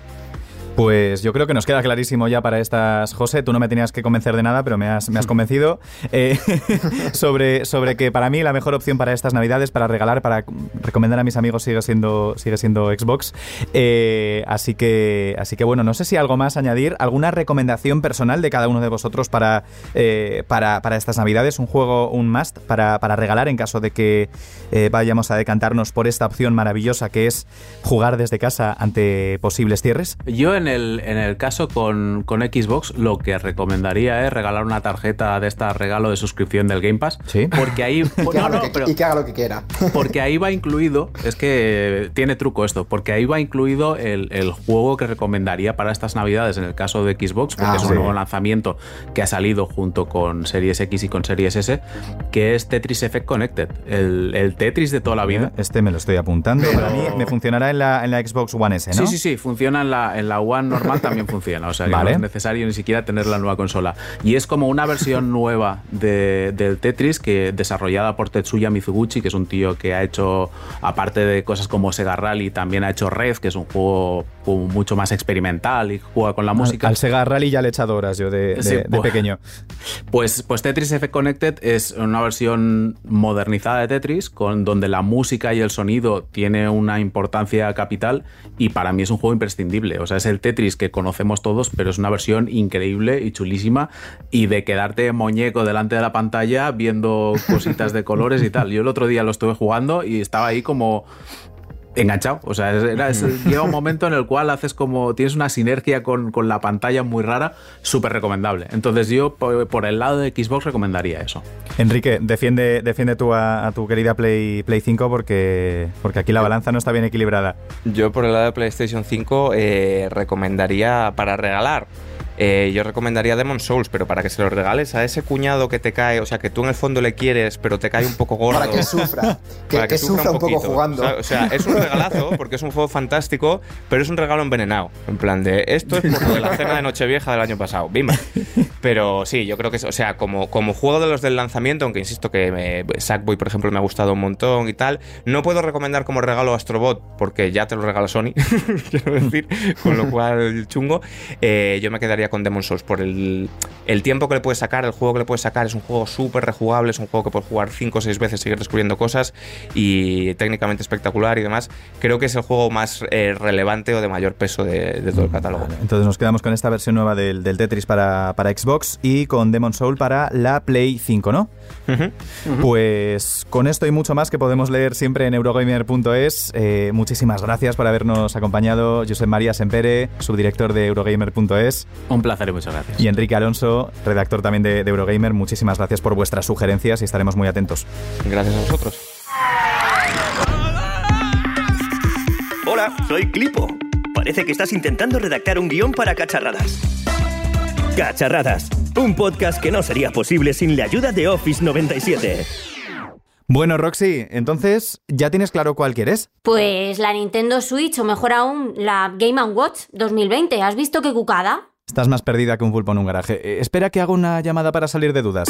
Pues yo creo que nos queda clarísimo ya para estas, José, tú no me tenías que convencer de nada, pero me has, me has [LAUGHS] convencido eh, [LAUGHS] sobre, sobre que para mí la mejor opción para estas navidades, para regalar, para recomendar a mis amigos sigue siendo, sigue siendo Xbox. Eh, así, que, así que bueno, no sé si algo más añadir, alguna recomendación personal de cada uno de vosotros para, eh, para, para, estas navidades, un juego, un must para, para regalar en caso de que vayamos a decantarnos por esta opción maravillosa que es jugar desde casa ante posibles cierres. Yo en el, en el caso con, con, Xbox, lo que recomendaría es regalar una tarjeta de esta regalo de suscripción del Game Pass. Sí. Porque ahí. [LAUGHS] y, que haga lo que quiera. [LAUGHS] Porque ahí va incluido. Es que tiene truco esto. Porque ahí va incluido el, el juego que recomendaría para estas navidades en el caso de Xbox, porque ah, es un nuevo lanzamiento que ha salido junto con Series X y con Series S, que es Tetris Effect Connected. El, el Tetris de toda la vida. Este me lo estoy apuntando. Para mí me funcionará en la, en la Xbox One S, ¿no? Sí, sí, sí. Funciona en la, en la One normal también funciona, o sea que no es necesario ni siquiera tener la nueva consola. Y es como una versión [LAUGHS] nueva de, del Tetris que desarrollada por Tetsuya Mizuguchi, que es un tío que ha hecho, aparte de cosas como Sega Rally, también ha hecho Red, que es un juego mucho más experimental y juega con la música. Al, Sega Rally ya le he echado horas yo de, de, pequeño. Pues, pues Tetris Effect Connected es una versión modernizada de Tetris, con donde la música y el sonido tiene una importancia capital y para mí es un juego imprescindible. O sea, es el Tetris que conocemos todos, pero es una versión increíble y chulísima y de quedarte muñeco delante de la pantalla viendo cositas de colores y tal. Yo el otro día lo estuve jugando y estaba ahí como enganchado. O sea, llega un momento en el cual haces como. tienes una sinergia con, la pantalla muy rara, súper recomendable. Entonces, yo por, el lado de Xbox recomendaría eso. Enrique, defiende, defiende tú a, tu querida Play, Play 5 porque, porque aquí la balanza no está bien equilibrada. Yo, por el lado de PlayStation 5, eh, recomendaría para regalar eh, yo recomendaría Demon Souls, pero para que se lo regales a ese cuñado que te cae, o sea, que tú en el fondo le quieres, pero te cae un poco gordo. Para que sufra, que, sufra, un, poco jugando. O sea, es un regalazo, porque es un juego fantástico, pero es un regalo envenenado. En plan de, esto es por la cena de Nochevieja del año pasado, bimba. Pero sí, yo creo que, o sea, como, como juego de los del lanzamiento, aunque insisto que me, Sackboy, por ejemplo, me ha gustado un montón y tal, no puedo recomendar como regalo Astrobot, porque ya te lo regala Sony, [LAUGHS] quiero decir, con lo cual chungo. Eh, yo me quedaría con Demon Souls por el, el tiempo que le puedes sacar, el juego que le puedes sacar. Es un juego súper rejugable, es un juego que puedes jugar 5 o 6 veces, seguir descubriendo cosas y técnicamente espectacular y demás. Creo que es el juego más eh, relevante o de mayor peso de, todo el catálogo. entonces nos quedamos con esta versión nueva del, Tetris para, para, Xbox y con Demon Soul para la Play 5, ¿no? Pues con esto y mucho más que podemos leer siempre en Eurogamer.es. Eh, muchísimas gracias por habernos acompañado. José María Sempere, subdirector de Eurogamer.es. Un placer y muchas gracias. Y Enrique Alonso, redactor también de, de Eurogamer. Muchísimas gracias por vuestras sugerencias y estaremos muy atentos. Gracias a vosotros. Hola, soy Clipo. Parece que estás intentando redactar un guion para cacharradas. Cacharradas, un podcast que no sería posible sin la ayuda de Office 97. Bueno, Roxy, entonces, ¿ya tienes claro cuál quieres? Pues la Nintendo Switch, o mejor aún, la Game Watch 2020. ¿Has visto qué cucada? Estás más perdida que un pulpo en un garaje. Eh, espera que haga una llamada para salir de dudas.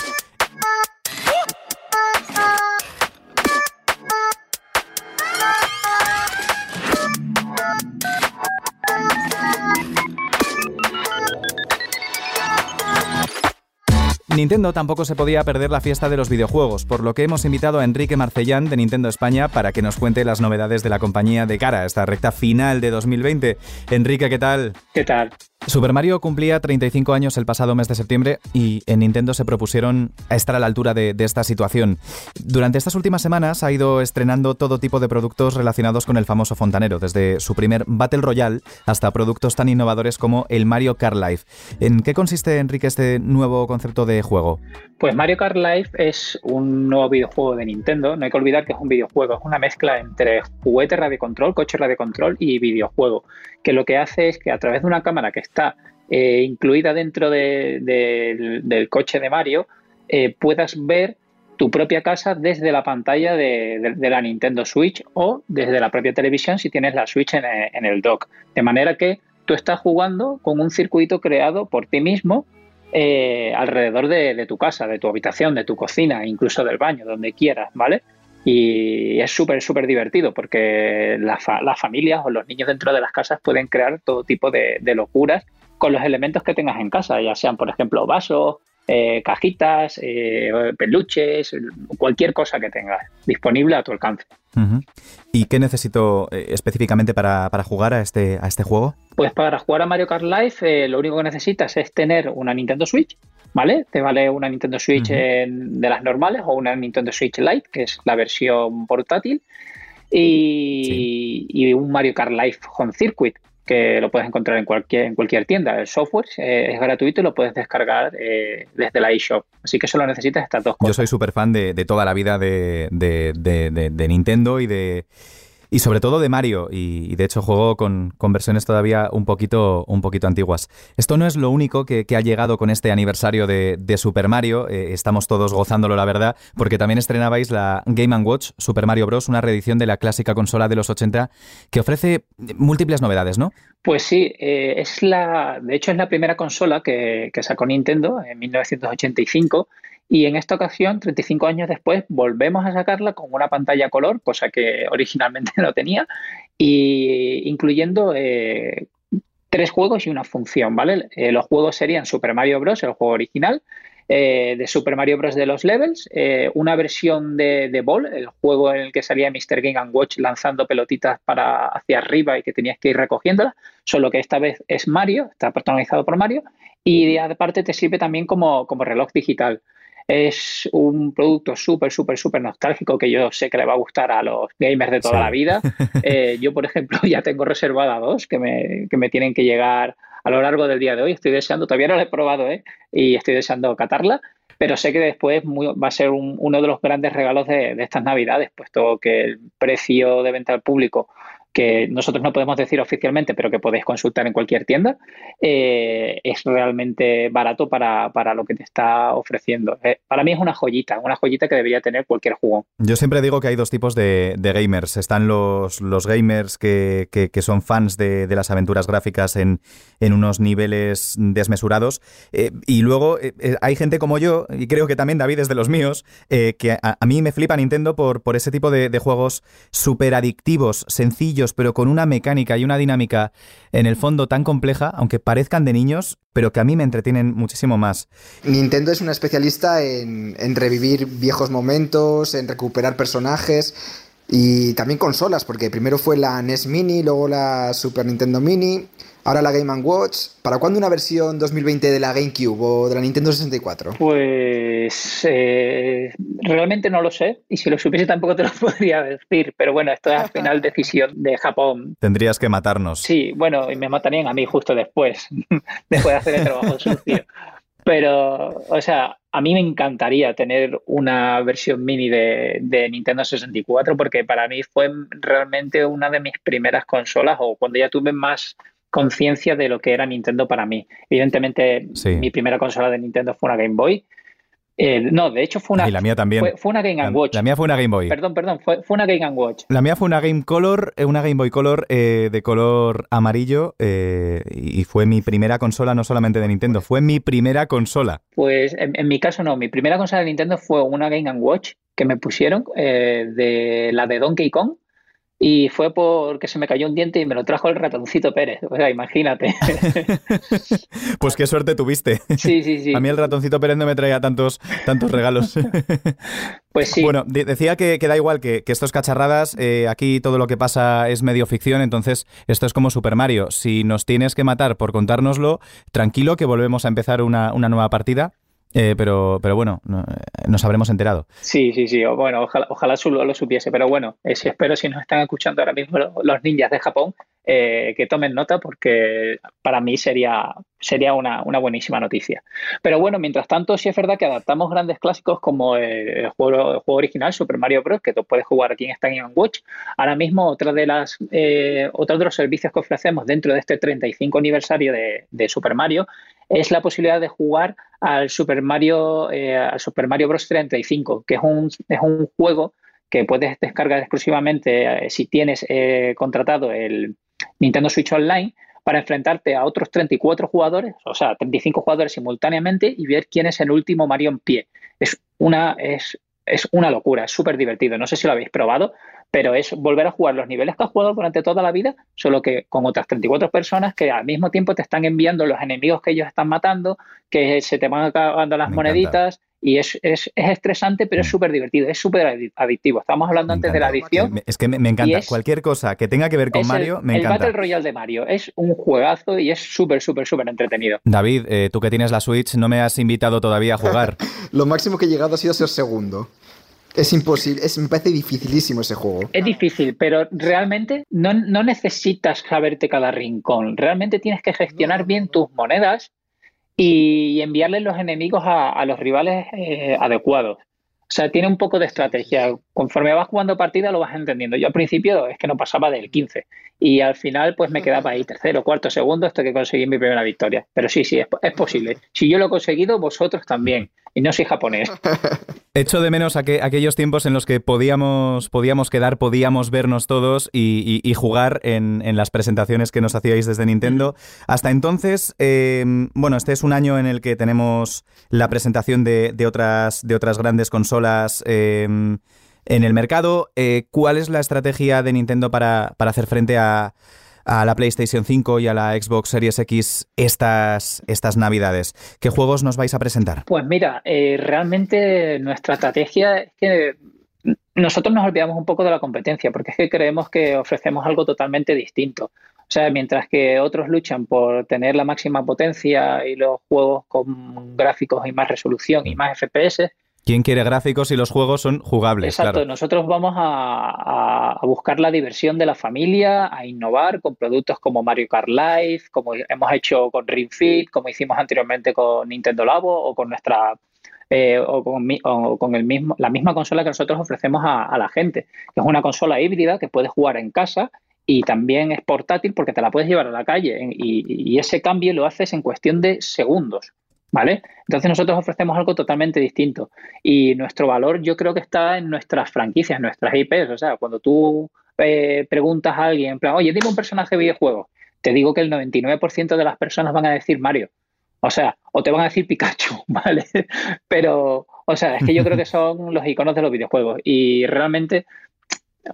Nintendo tampoco se podía perder la fiesta de los videojuegos, por lo que hemos invitado a Enrique Marcellán de Nintendo España para que nos cuente las novedades de la compañía de cara a esta recta final de 2020. Enrique, ¿qué tal? ¿Qué tal? Super Mario cumplía 35 años el pasado mes de septiembre y en Nintendo se propusieron estar a la altura de, esta situación. Durante estas últimas semanas ha ido estrenando todo tipo de productos relacionados con el famoso fontanero, desde su primer Battle Royale hasta productos tan innovadores como el Mario Kart Life. ¿En qué consiste, Enrique, este nuevo concepto de juego? Pues Mario Kart Life es un nuevo videojuego de Nintendo. No hay que olvidar que es un videojuego, es una mezcla entre juguete radio control, coche radio control y videojuego, que lo que hace es que a través de una cámara que está eh, incluida dentro del coche de Mario, eh, puedas ver tu propia casa desde la pantalla de, la Nintendo Switch o desde la propia televisión si tienes la Switch en, el dock. De manera que tú estás jugando con un circuito creado por ti mismo eh, alrededor de, tu casa, de tu habitación, de tu cocina, incluso del baño, donde quieras, ¿vale? Y es súper, súper divertido porque las familias o los niños dentro de las casas pueden crear todo tipo de, locuras con los elementos que tengas en casa, ya sean, por ejemplo, vasos, eh, cajitas, eh, peluches, cualquier cosa que tengas disponible a tu alcance. ¿Y qué necesito eh, específicamente para, jugar a este, a este juego? Pues para jugar a Mario Kart Live lo único que necesitas es tener una Nintendo Switch, ¿vale? Te vale una Nintendo Switch de las normales o una Nintendo Switch Lite, que es la versión portátil, y, un Mario Kart Live Home Circuit, que lo puedes encontrar en cualquier, en cualquier tienda. El software eh, es gratuito y lo puedes descargar eh, desde la eShop. Así que solo necesitas estas dos cosas. Yo soy súper fan de, toda la vida de, de Nintendo y de y sobre todo de Mario. Y, de hecho juego con, versiones todavía un poquito, un poquito antiguas. Esto no es lo único que, ha llegado con este aniversario de, Super Mario. Eh, estamos todos gozándolo, la verdad, porque también estrenabais la Game Watch Super Mario Bros., una reedición de la clásica consola de los 80 que ofrece múltiples novedades, ¿no? Pues sí, eh, es la, de hecho es la primera consola que sacó Nintendo en 1985 y en esta ocasión, 35 años después, volvemos a sacarla con una pantalla color, cosa que [LAUGHS] originalmente no tenía, y incluyendo eh, tres juegos y una función, ¿vale? Eh, los juegos serían Super Mario Bros., el juego original, eh, de Super Mario Bros. de los levels, una versión de, de, Ball, el juego en el que salía Mr. Game Watch lanzando pelotitas para hacia arriba y que tenías que ir recogiéndolas, solo que esta vez es Mario, está protagonizado por Mario, y aparte te sirve también como, como reloj digital. Es un producto súper, súper, súper nostálgico que yo sé que le va a gustar a los gamers de toda la vida. [LAUGHS] Eh, yo, por ejemplo, [LAUGHS] ya tengo reservada dos que me, que me tienen que llegar a lo largo del día de hoy. Estoy deseando, todavía no la he probado, ¿eh? Y estoy deseando catarla, pero sé que después va a ser uno de los grandes regalos de, de, estas navidades, puesto que el precio de venta al público que nosotros no podemos decir oficialmente, pero que podéis consultar en cualquier tienda, eh, es realmente barato para, lo que te está ofreciendo. Eh, para mí es una joyita, una joyita que debería tener cualquier juego. Yo siempre digo que hay dos tipos de, gamers. Están los, los gamers que, son fans de, las aventuras gráficas en, unos niveles desmesurados. Eh, y luego hay gente como yo, y creo que también David es de los míos, que a, mí me flipa Nintendo por, por ese tipo de, de juegos súper adictivos, sencillos, pero con una mecánica y una dinámica en el fondo tan compleja, aunque parezcan de niños, pero que a mí me entretienen muchísimo más. Nintendo es una especialista en, en revivir viejos momentos, en recuperar personajes y también consolas, porque primero fue la NES Mini, luego la Super Nintendo Mini, ahora la Game Watch. ¿Para cuándo una versión 2020 de la GameCube o de la Nintendo 64? Pues eh, realmente no lo sé y si lo supiese tampoco te lo [LAUGHS] podría decir, pero bueno, esto es al final [LAUGHS] decisión de Japón. Tendrías que matarnos. Sí, bueno, y me matarían a mí justo después, [LAUGHS] después de hacer el trabajo sucio. Pero, o sea, a mí me encantaría tener una versión mini de, de, Nintendo 64 porque para mí fue realmente una de mis primeras consolas o cuando ya tuve más conciencia de lo que era Nintendo para mí. Evidentemente, sí. mi primera consola de Nintendo fue una Game Boy. Eh, no, de hecho fue una. Y la mía también. Fue, fue una Game la, Watch. La mía fue una Game Boy. Perdón, perdón, fue, fue, una Game Watch. La mía fue una Game Color, una Game Boy Color eh, de color amarillo eh, y fue mi primera consola, no solamente de Nintendo, fue mi primera consola. Pues en, en mi caso no, mi primera consola de Nintendo fue una Game Watch que me pusieron de la de Donkey Kong y fue porque se me cayó un diente y me lo trajo el ratoncito Pérez. O sea, imagínate. [LAUGHS] pues qué suerte tuviste. Sí, sí, sí. A mí el ratoncito Pérez no me traía tantos, tantos regalos. [LAUGHS] pues sí. Bueno, de decía que, que, da igual que, que esto es cacharradas. Eh, aquí todo lo que pasa es medio ficción, entonces esto es como Super Mario. Si nos tienes que matar por contárnoslo, tranquilo que volvemos a empezar una, una nueva partida. Eh, pero, pero bueno, no, nos habremos enterado. Sí, sí, sí. Bueno, ojalá, ojalá lo, supiese. Pero bueno, eh, espero si nos están escuchando ahora mismo los ninjas de Japón, eh, que tomen nota porque para mí sería, sería una, una, buenísima noticia. Pero bueno, mientras tanto, sí es verdad que adaptamos grandes clásicos como el juego, el juego original, Super Mario Bros., que tú puedes jugar aquí en Game Watch. Ahora mismo, otra de las, eh, otro de los servicios que ofrecemos dentro de este 35 aniversario de, de Super Mario es la posibilidad de jugar al Super Mario, eh, al Super Mario Bros. 35, que es un, es un juego que puedes descargar exclusivamente eh, si tienes eh, contratado el Nintendo Switch Online para enfrentarte a otros 34 jugadores, o sea, 35 jugadores simultáneamente y ver quién es el último Mario en pie. Es una, es, es una locura, es súper divertido. No sé si lo habéis probado, pero es volver a jugar los niveles que has jugado durante toda la vida, solo que con otras 34 personas que al mismo tiempo te están enviando los enemigos que ellos están matando, que se te van acabando las Me moneditas. Encanta. Y es, es, es, estresante, pero es súper divertido, es súper adictivo. Estamos hablando antes de la adicción. Es que me, me encanta. Es, Cualquier cosa que tenga que ver con Mario, el, me encanta. El Battle Royale de Mario es un juegazo y es súper, súper, súper entretenido. David, eh, tú que tienes la Switch, no me has invitado todavía a jugar. [LAUGHS] Lo máximo que he llegado ha sido ser segundo. Es imposible, es, me parece dificilísimo ese juego. Es difícil, pero realmente no, no, necesitas saberte cada rincón. Realmente tienes que gestionar bien tus monedas y enviarle los enemigos a, los rivales eh, adecuados. O sea, tiene un poco de estrategia. Conforme vas jugando partida lo vas entendiendo. Yo al principio es que no pasaba del 15 y al final pues me quedaba ahí tercero, cuarto, segundo hasta que conseguí mi primera victoria. Pero sí, sí, es posible. Si yo lo he conseguido, vosotros también. Y no soy japonés. [LAUGHS] Echo de menos aqu aquellos tiempos en los que podíamos, podíamos quedar, podíamos vernos todos y, y, y jugar en, en, las presentaciones que nos hacíais desde Nintendo. Hasta entonces, eh, bueno, este es un año en el que tenemos la presentación de, de otras, de otras grandes consolas. Eh, en el mercado, eh, ¿cuál es la estrategia de Nintendo para, para hacer frente a, a la PlayStation 5 y a la Xbox Series X estas, estas navidades. ¿Qué juegos nos vais a presentar? Pues mira, eh, realmente nuestra estrategia es que nosotros nos olvidamos un poco de la competencia, porque es que creemos que ofrecemos algo totalmente distinto. O sea, mientras que otros luchan por tener la máxima potencia y los juegos con gráficos y más resolución y más FPS, ¿Quién quiere gráficos y los juegos son jugables? Exacto, claro. nosotros vamos a, a, buscar la diversión de la familia, a innovar con productos como Mario Kart Live, como hemos hecho con Ring Fit, como hicimos anteriormente con Nintendo Labo o con nuestra eh, o, con, o con, el mismo, la misma consola que nosotros ofrecemos a, a la gente, que es una consola híbrida que puedes jugar en casa y también es portátil porque te la puedes llevar a la calle y, y ese cambio lo haces en cuestión de segundos. ¿Vale? Entonces nosotros ofrecemos algo totalmente distinto y nuestro valor yo creo que está en nuestras franquicias, nuestras IPs. O sea, cuando tú eh, preguntas a alguien, en plan, oye, dime un personaje de videojuego, te digo que el 99% de las personas van a decir Mario. O sea, o te van a decir Pikachu, [LAUGHS] ¿vale? Pero, o sea, es que yo creo que son los iconos de los videojuegos y realmente,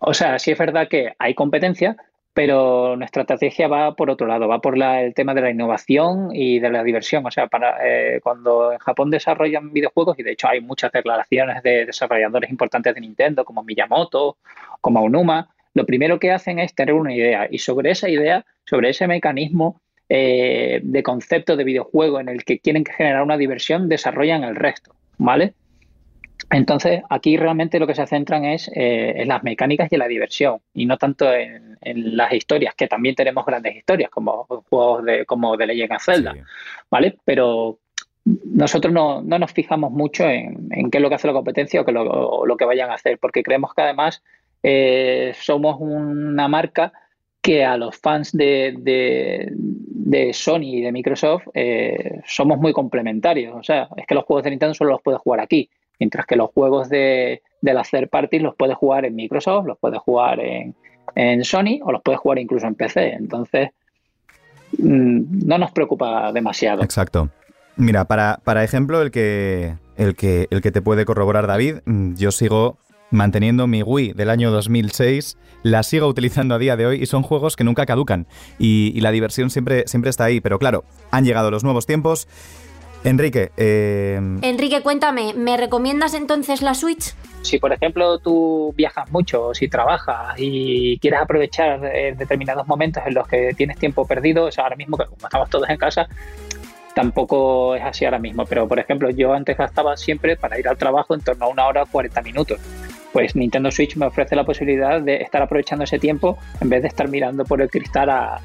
o sea, sí es verdad que hay competencia, pero nuestra estrategia va por otro lado, va por el tema de la innovación y de la diversión. O sea, para, eh, cuando en Japón desarrollan videojuegos, y de hecho hay muchas declaraciones de desarrolladores importantes de Nintendo, como Miyamoto, como Onuma, lo primero que hacen es tener una idea y sobre esa idea, sobre ese mecanismo eh, de concepto de videojuego en el que quieren generar una diversión, desarrollan el resto, ¿vale? Entonces, aquí realmente lo que se centran es eh, en las mecánicas y en la diversión, y no tanto en, las historias, que también tenemos grandes historias, como juegos de, como de Legend of Zelda, ¿vale? Pero nosotros no, nos fijamos mucho en, qué es lo que hace la competencia o, qué lo, lo que vayan a hacer, porque creemos que además eh, somos una marca que a los fans de, de, Sony y de Microsoft eh, somos muy complementarios. O sea, es que los juegos de Nintendo solo los puedes jugar aquí Mientras que los juegos de, de las third los puedes jugar en Microsoft, los puedes jugar en, Sony o los puedes jugar incluso en PC. Entonces, mm, no nos preocupa demasiado. Exacto. Mira, para, para ejemplo, el que, el, que, el que te puede corroborar David, mm, yo sigo manteniendo mi Wii del año 2006, la sigo utilizando a día de hoy y son juegos que nunca caducan y, y la diversión siempre, siempre está ahí. Pero claro, han llegado los nuevos tiempos Enrique. Eh... Enrique, cuéntame, ¿me recomiendas entonces la Switch? Si, por ejemplo, tú viajas mucho, o si trabajas y quieres aprovechar eh, determinados momentos en los que tienes tiempo perdido, o sea, ahora mismo que como estamos todos en casa, tampoco es así ahora mismo. Pero, por ejemplo, yo antes gastaba siempre para ir al trabajo en torno a una hora 40 minutos. Pues Nintendo Switch me ofrece la posibilidad de estar aprovechando ese tiempo en vez de estar mirando por el cristal a,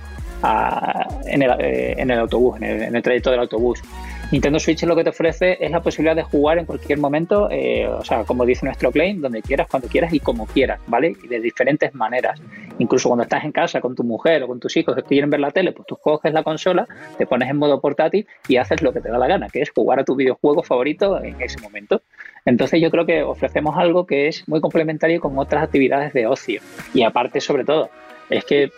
en, el, eh, en, el, autobús, en el, trayecto del autobús. Nintendo Switch lo que te ofrece es la posibilidad de jugar en cualquier momento, eh, o sea, como dice nuestro claim, donde quieras, cuando quieras y como quieras, ¿vale? Y de diferentes maneras. Incluso cuando estás en casa con tu mujer o con tus hijos que quieren ver la tele, pues tú coges la consola, te pones en modo portátil y haces lo que te da la gana, que es jugar a tu videojuego favorito en ese momento. Entonces yo creo que ofrecemos algo que es muy complementario con otras actividades de ocio. Y aparte, sobre todo, es que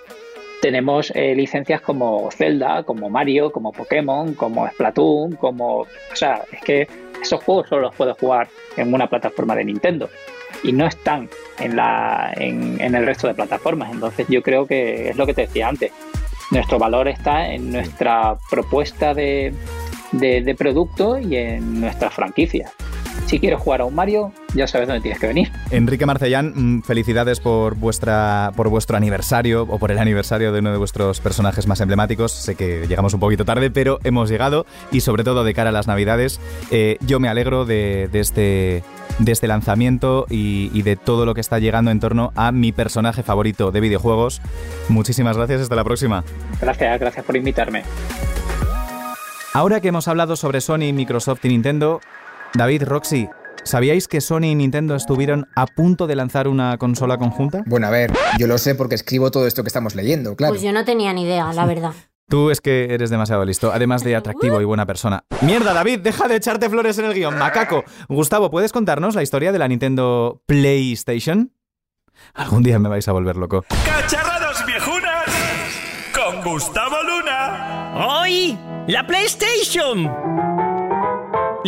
tenemos eh, licencias como Zelda, como Mario, como Pokémon, como Splatoon, como... O sea, es que esos juegos solo los puedes jugar en una plataforma de Nintendo y no están en, la, en, en, el resto de plataformas. Entonces yo creo que es lo que te decía antes. Nuestro valor está en nuestra propuesta de, de, de producto y en nuestras franquicias. Si quieres jugar a un Mario, ya sabes dónde tienes que venir. Enrique Marcellán, mm, felicidades por, vuestra, por vuestro aniversario o por el aniversario de uno de vuestros personajes más emblemáticos. Sé que llegamos un poquito tarde, pero hemos llegado y sobre todo de cara a las Navidades, eh, yo me alegro de, este de este lanzamiento y, y, de todo lo que está llegando en torno a mi personaje favorito de videojuegos. Muchísimas gracias, hasta la próxima. Gracias, gracias por invitarme. Ahora que hemos hablado sobre Sony, Microsoft y Nintendo, David, Roxy, ¿sabíais que Sony y Nintendo estuvieron a punto de lanzar una consola conjunta? Bueno, a ver, yo lo sé porque escribo todo esto que estamos leyendo, claro. Pues yo no tenía ni idea, la verdad. [LAUGHS] Tú es que eres demasiado listo, además de atractivo y buena persona. Mierda, David, deja de echarte flores en el guion, macaco. Gustavo, ¿puedes contarnos la historia de la Nintendo PlayStation? Algún día me vais a volver loco. ¡Cacharrados viejunas! Con Gustavo Luna. ¡Hoy! ¡La PlayStation!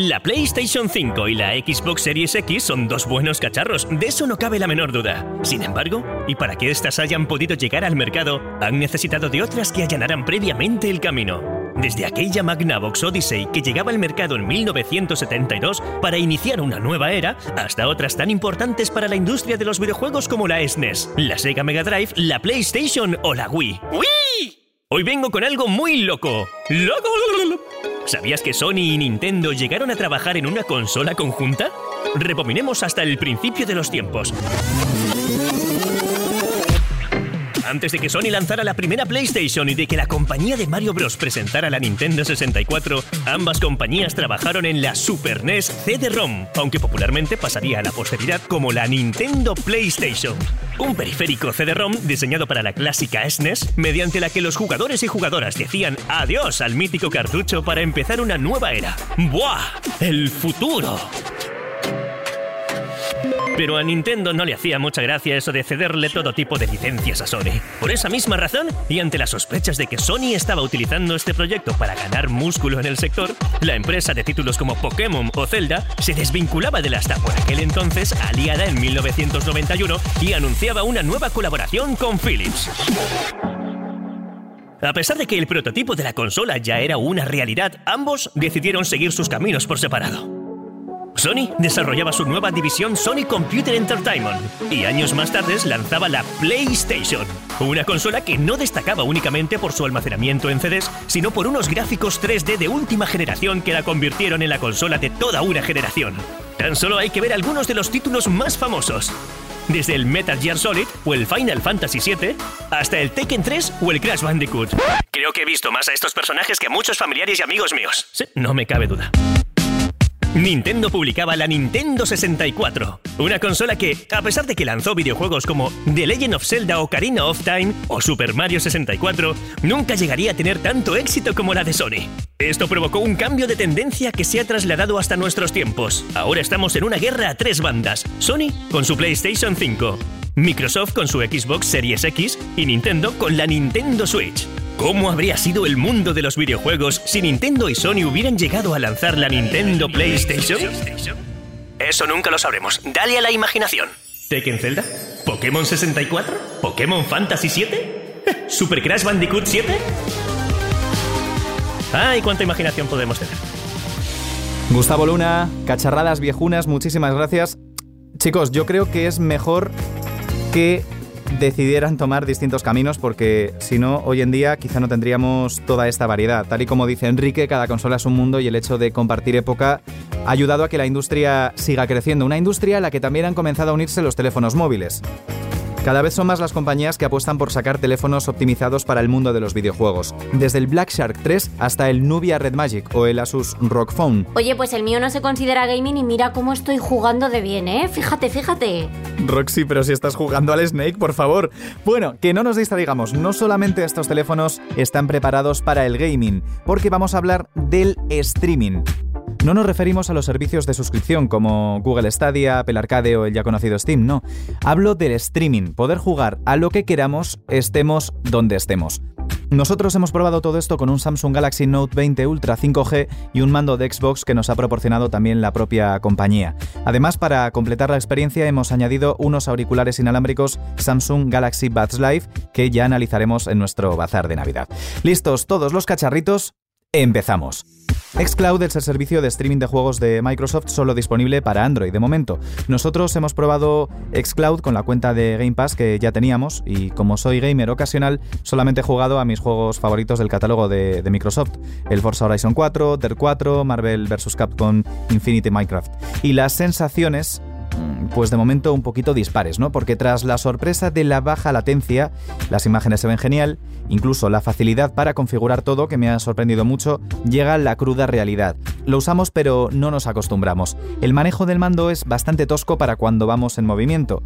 La PlayStation 5 y la Xbox Series X son dos buenos cacharros, de eso no cabe la menor duda. Sin embargo, y para que éstas hayan podido llegar al mercado, han necesitado de otras que allanaran previamente el camino. Desde aquella Magnavox Odyssey que llegaba al mercado en 1972 para iniciar una nueva era, hasta otras tan importantes para la industria de los videojuegos como la SNES, e la Sega Mega Drive, la PlayStation o la Wii. ¡Wii! Hoy vengo con algo muy loco. ¡Loco! ¿Sabías que Sony y Nintendo llegaron a trabajar en una consola conjunta? Repominemos hasta el principio de los tiempos. Antes de que Sony lanzara la primera PlayStation y de que la compañía de Mario Bros. presentara la Nintendo 64, ambas compañías trabajaron en la Super NES CD-ROM, aunque popularmente pasaría a la posteridad como la Nintendo PlayStation. Un periférico CD-ROM diseñado para la clásica SNES, mediante la que los jugadores y jugadoras decían adiós al mítico cartucho para empezar una nueva era. ¡Buah! ¡El futuro! Pero a Nintendo no le hacía mucha gracia eso de cederle todo tipo de licencias a Sony. Por esa misma razón, y ante las sospechas de que Sony estaba utilizando este proyecto para ganar músculo en el sector, la empresa de títulos como Pokémon o Zelda se desvinculaba de la hasta por aquel entonces aliada en 1991 y anunciaba una nueva colaboración con Philips. A pesar de que el prototipo de la consola ya era una realidad, ambos decidieron seguir sus caminos por separado. Sony desarrollaba su nueva división Sony Computer Entertainment y años más tarde lanzaba la PlayStation, una consola que no destacaba únicamente por su almacenamiento en CDs, sino por unos gráficos 3D de última generación que la convirtieron en la consola de toda una generación. Tan solo hay que ver algunos de los títulos más famosos. Desde el Metal Gear Solid o el Final Fantasy VII hasta el Tekken 3 o el Crash Bandicoot. Creo que he visto más a estos personajes que a muchos familiares y amigos míos. Sí, no me cabe duda. Nintendo publicaba la Nintendo 64, una consola que, a pesar de que lanzó videojuegos como The Legend of Zelda Ocarina of Time o Super Mario 64, nunca llegaría a tener tanto éxito como la de Sony. Esto provocó un cambio de tendencia que se ha trasladado hasta nuestros tiempos. Ahora estamos en una guerra a tres bandas, Sony con su PlayStation 5, Microsoft con su Xbox Series X y Nintendo con la Nintendo Switch. ¿Cómo habría sido el mundo de los videojuegos si Nintendo y Sony hubieran llegado a lanzar la Nintendo PlayStation? Eso nunca lo sabremos. Dale a la imaginación. ¿Tekken Zelda? ¿Pokémon 64? ¿Pokémon Fantasy 7? [LAUGHS] ¿Super Crash Bandicoot 7? ¡Ay, cuánta imaginación podemos tener! Gustavo Luna, cacharradas viejunas, muchísimas gracias. Chicos, yo creo que es mejor que decidieran tomar distintos caminos porque si no, hoy en día quizá no tendríamos toda esta variedad. Tal y como dice Enrique, cada consola es un mundo y el hecho de compartir época ha ayudado a que la industria siga creciendo. Una industria a la que también han comenzado a unirse los teléfonos móviles. Cada vez son más las compañías que apuestan por sacar teléfonos optimizados para el mundo de los videojuegos. Desde el Black Shark 3 hasta el Nubia Red Magic o el Asus ROG Phone. Oye, pues el mío no se considera gaming y mira cómo estoy jugando de bien, ¿eh? Fíjate, fíjate. Roxy, pero si estás jugando al Snake, por favor. Bueno, que no nos distraigamos. No solamente estos teléfonos están preparados para el gaming, porque vamos a hablar del streaming. No nos referimos a los servicios de suscripción como Google Stadia, Apple Arcade o el ya conocido Steam, no. Hablo del streaming, poder jugar a lo que queramos, estemos donde estemos. Nosotros hemos probado todo esto con un Samsung Galaxy Note 20 Ultra 5G y un mando de Xbox que nos ha proporcionado también la propia compañía. Además, para completar la experiencia hemos añadido unos auriculares inalámbricos Samsung Galaxy Buds Live que ya analizaremos en nuestro bazar de Navidad. ¿Listos todos los cacharritos? Empezamos. Xcloud es el servicio de streaming de juegos de Microsoft solo disponible para Android de momento. Nosotros hemos probado Xcloud con la cuenta de Game Pass que ya teníamos y como soy gamer ocasional, solamente he jugado a mis juegos favoritos del catálogo de, Microsoft. El Forza Horizon 4, Der 4, Marvel vs. Capcom Infinity Minecraft. Y las sensaciones Mm, pues de momento un poquito dispares, ¿no? Porque tras la sorpresa de la baja latencia, las imágenes se ven genial, incluso la facilidad para configurar todo, que me ha sorprendido mucho, llega la cruda realidad. Lo usamos pero no nos acostumbramos. El manejo del mando es bastante tosco para cuando vamos en movimiento.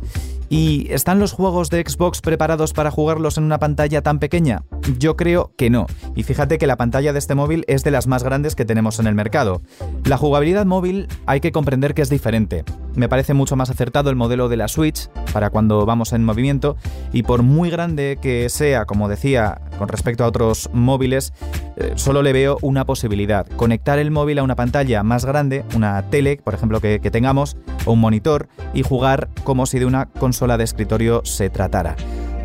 ¿Y están los juegos de Xbox preparados para jugarlos en una pantalla tan pequeña? Yo creo que no. Y fíjate que la pantalla de este móvil es de las más grandes que tenemos en el mercado. La jugabilidad móvil hay que comprender que es diferente. Me parece mucho más acertado el modelo de la Switch para cuando vamos en movimiento y por muy grande que sea, como decía, con respecto a otros móviles, eh, solo le veo una posibilidad. Conectar el móvil a una pantalla más grande, una tele, por ejemplo, que, que tengamos, o un monitor, y jugar como si de una consola de escritorio se tratara.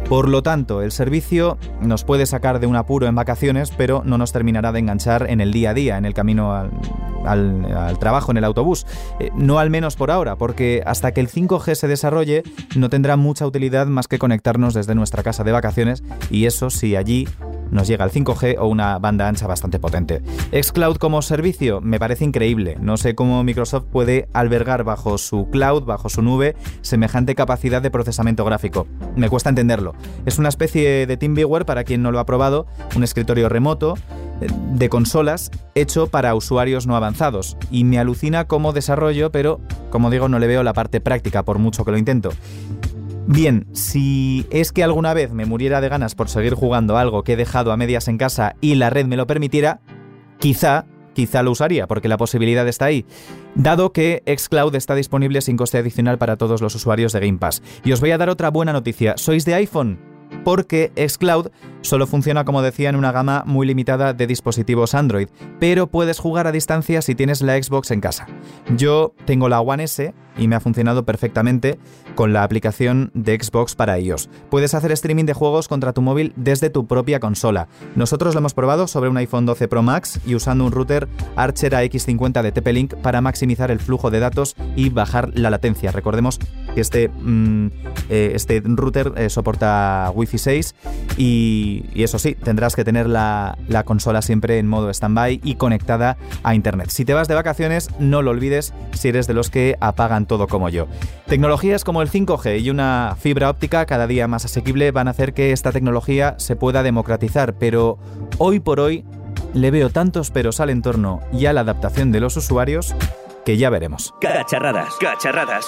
Por lo tanto, el servicio nos puede sacar de un apuro en vacaciones, pero no nos terminará de enganchar en el día a día, en el camino al, trabajo, en el autobús. Eh, no al menos por ahora, porque hasta que el 5G se desarrolle no tendrá mucha utilidad más que conectarnos desde nuestra casa de vacaciones y eso si allí nos llega el 5G o una banda ancha bastante potente. Xcloud como servicio me parece increíble. No sé cómo Microsoft puede albergar bajo su cloud, bajo su nube, semejante capacidad de procesamiento gráfico. Me cuesta entenderlo. Es una especie de TeamViewer para quien no lo ha probado, un escritorio remoto eh, de consolas hecho para usuarios no avanzados. Y me alucina como desarrollo, pero como digo, no le veo la parte práctica por mucho que lo intento. Bien, si es que alguna vez me muriera de ganas por seguir jugando algo que he dejado a medias en casa y la red me lo permitiera, quizá quizá lo usaría, porque la posibilidad está ahí, dado que xCloud está disponible sin coste adicional para todos los usuarios de Game Pass. Y os voy a dar otra buena noticia. ¿Sois de iPhone? porque xCloud solo funciona, como decía, en una gama muy limitada de dispositivos Android, pero puedes jugar a distancia si tienes la Xbox en casa. Yo tengo la One S y me ha funcionado perfectamente con la aplicación de Xbox para iOS. Puedes hacer streaming de juegos contra tu móvil desde tu propia consola. Nosotros lo hemos probado sobre un iPhone 12 Pro Max y usando un router Archer AX50 de TP-Link para maximizar el flujo de datos y bajar la latencia. Recordemos que este, mm, eh, este router eh, soporta Wi-Fi 6 y, eso sí, tendrás que tener la, la consola siempre en modo standby y conectada a Internet. Si te vas de vacaciones, no lo olvides si eres de los que apagan todo como yo. Tecnologías como el 5G y una fibra óptica cada día más asequible van a hacer que esta tecnología se pueda democratizar, pero hoy por hoy le veo tantos peros al entorno y a la adaptación de los usuarios que ya veremos. Cacharradas, cacharradas.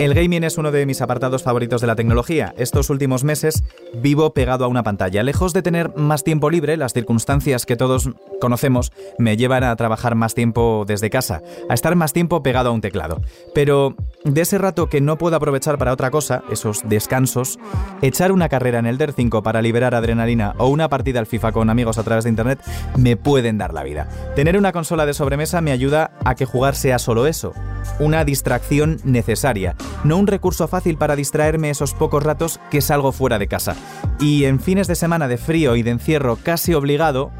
El gaming es uno de mis apartados favoritos de la tecnología. Estos últimos meses vivo pegado a una pantalla. Lejos de tener más tiempo libre, las circunstancias que todos conocemos me llevan a trabajar más tiempo desde casa, a estar más tiempo pegado a un teclado. Pero de ese rato que no puedo aprovechar para otra cosa, esos descansos, echar una carrera en el DER 5 para liberar adrenalina o una partida al FIFA con amigos a través de internet me pueden dar la vida. Tener una consola de sobremesa me ayuda a que jugar sea solo eso, una distracción necesaria no un recurso fácil para distraerme esos pocos ratos que salgo fuera de casa. Y en fines de semana de frío y de encierro casi obligado,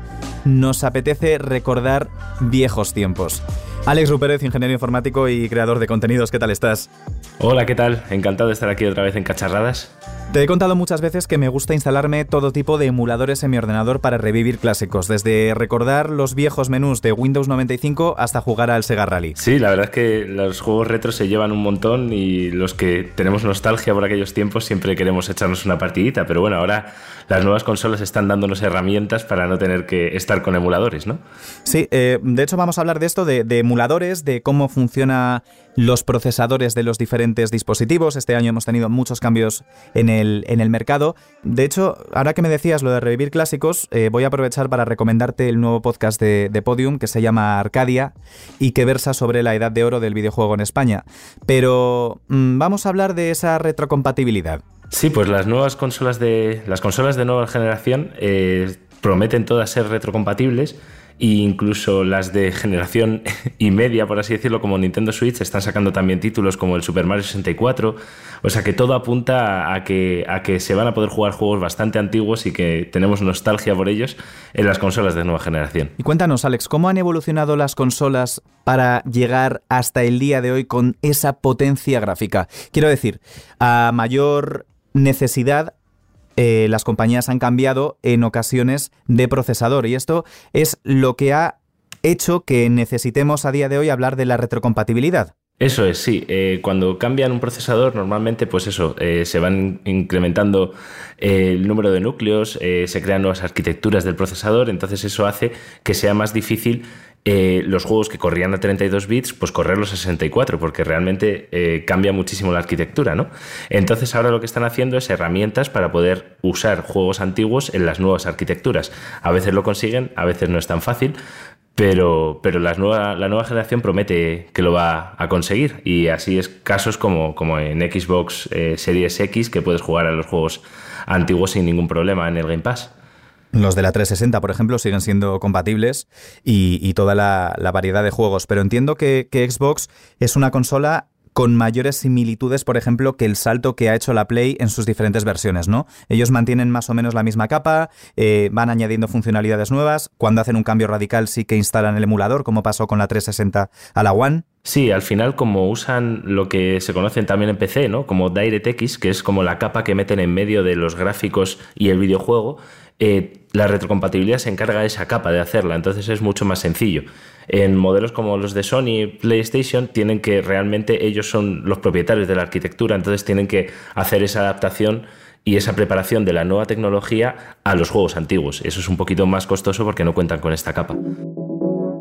nos apetece recordar viejos tiempos. Alex Rupérez, ingeniero informático y creador de contenidos, ¿qué tal estás? Hola, ¿qué tal? Encantado de estar aquí otra vez en Cacharradas. Te he contado muchas veces que me gusta instalarme todo tipo de emuladores en mi ordenador para revivir clásicos, desde recordar los viejos menús de Windows 95 hasta jugar al Sega Rally. Sí, la verdad es que los juegos retro se llevan un montón y los que tenemos nostalgia por aquellos tiempos siempre queremos echarnos una partidita, pero bueno, ahora las nuevas consolas están dándonos herramientas para no tener que estar con emuladores, ¿no? Sí, eh, de hecho vamos a hablar de esto, de, emuladores, de cómo funcionan los procesadores de los diferentes dispositivos. Este año hemos tenido muchos cambios en el, en el mercado. De hecho, ahora que me decías lo de revivir clásicos, eh, voy a aprovechar para recomendarte el nuevo podcast de, Podium que se llama Arcadia y que versa sobre la edad de oro del videojuego en España. Pero mm, vamos a hablar de esa retrocompatibilidad. Sí, pues las nuevas consolas de. Las consolas de nueva generación eh, prometen todas ser retrocompatibles. E incluso las de generación [LAUGHS] y media, por así decirlo, como Nintendo Switch, están sacando también títulos como el Super Mario 64. O sea que todo apunta a que, a que se van a poder jugar juegos bastante antiguos y que tenemos nostalgia por ellos en las consolas de nueva generación. Y cuéntanos, Alex, ¿cómo han evolucionado las consolas para llegar hasta el día de hoy con esa potencia gráfica? Quiero decir, a mayor necesidad eh, las compañías han cambiado en ocasiones de procesador y esto es lo que ha hecho que necesitemos a día de hoy hablar de la retrocompatibilidad. Eso es, sí. Eh, cuando cambian un procesador, normalmente, pues eso, eh, se van incrementando el número de núcleos, se crean nuevas arquitecturas del procesador, entonces eso hace que sea más difícil eh, los juegos que corrían a 32 bits, pues correrlos a 64, porque realmente eh, cambia muchísimo la arquitectura, ¿no? Entonces ahora lo que están haciendo es herramientas para poder usar juegos antiguos en las nuevas arquitecturas. A veces lo consiguen, a veces no es tan fácil, pero, pero la, nueva, la nueva generación promete que lo va a conseguir. Y así es casos como, como en Xbox eh, Series X, que puedes jugar a los juegos antiguos sin ningún problema en el Game Pass. Los de la 360, por ejemplo, siguen siendo compatibles y, toda la, variedad de juegos. Pero entiendo que, Xbox es una consola con mayores similitudes, por ejemplo, que el salto que ha hecho la Play en sus diferentes versiones, ¿no? Ellos mantienen más o menos la misma capa, eh, van añadiendo funcionalidades nuevas, cuando hacen un cambio radical sí que instalan el emulador, como pasó con la 360 a la One. Sí, al final como usan lo que se conocen también en PC, ¿no? Como DirectX, que es como la capa que meten en medio de los gráficos y el videojuego, eh, la retrocompatibilidad se encarga de esa capa de hacerla, entonces es mucho más sencillo. En modelos como los de Sony y PlayStation tienen que realmente ellos son los propietarios de la arquitectura, entonces tienen que hacer esa adaptación y esa preparación de la nueva tecnología a los juegos antiguos. Eso es un poquito más costoso porque no cuentan con esta capa.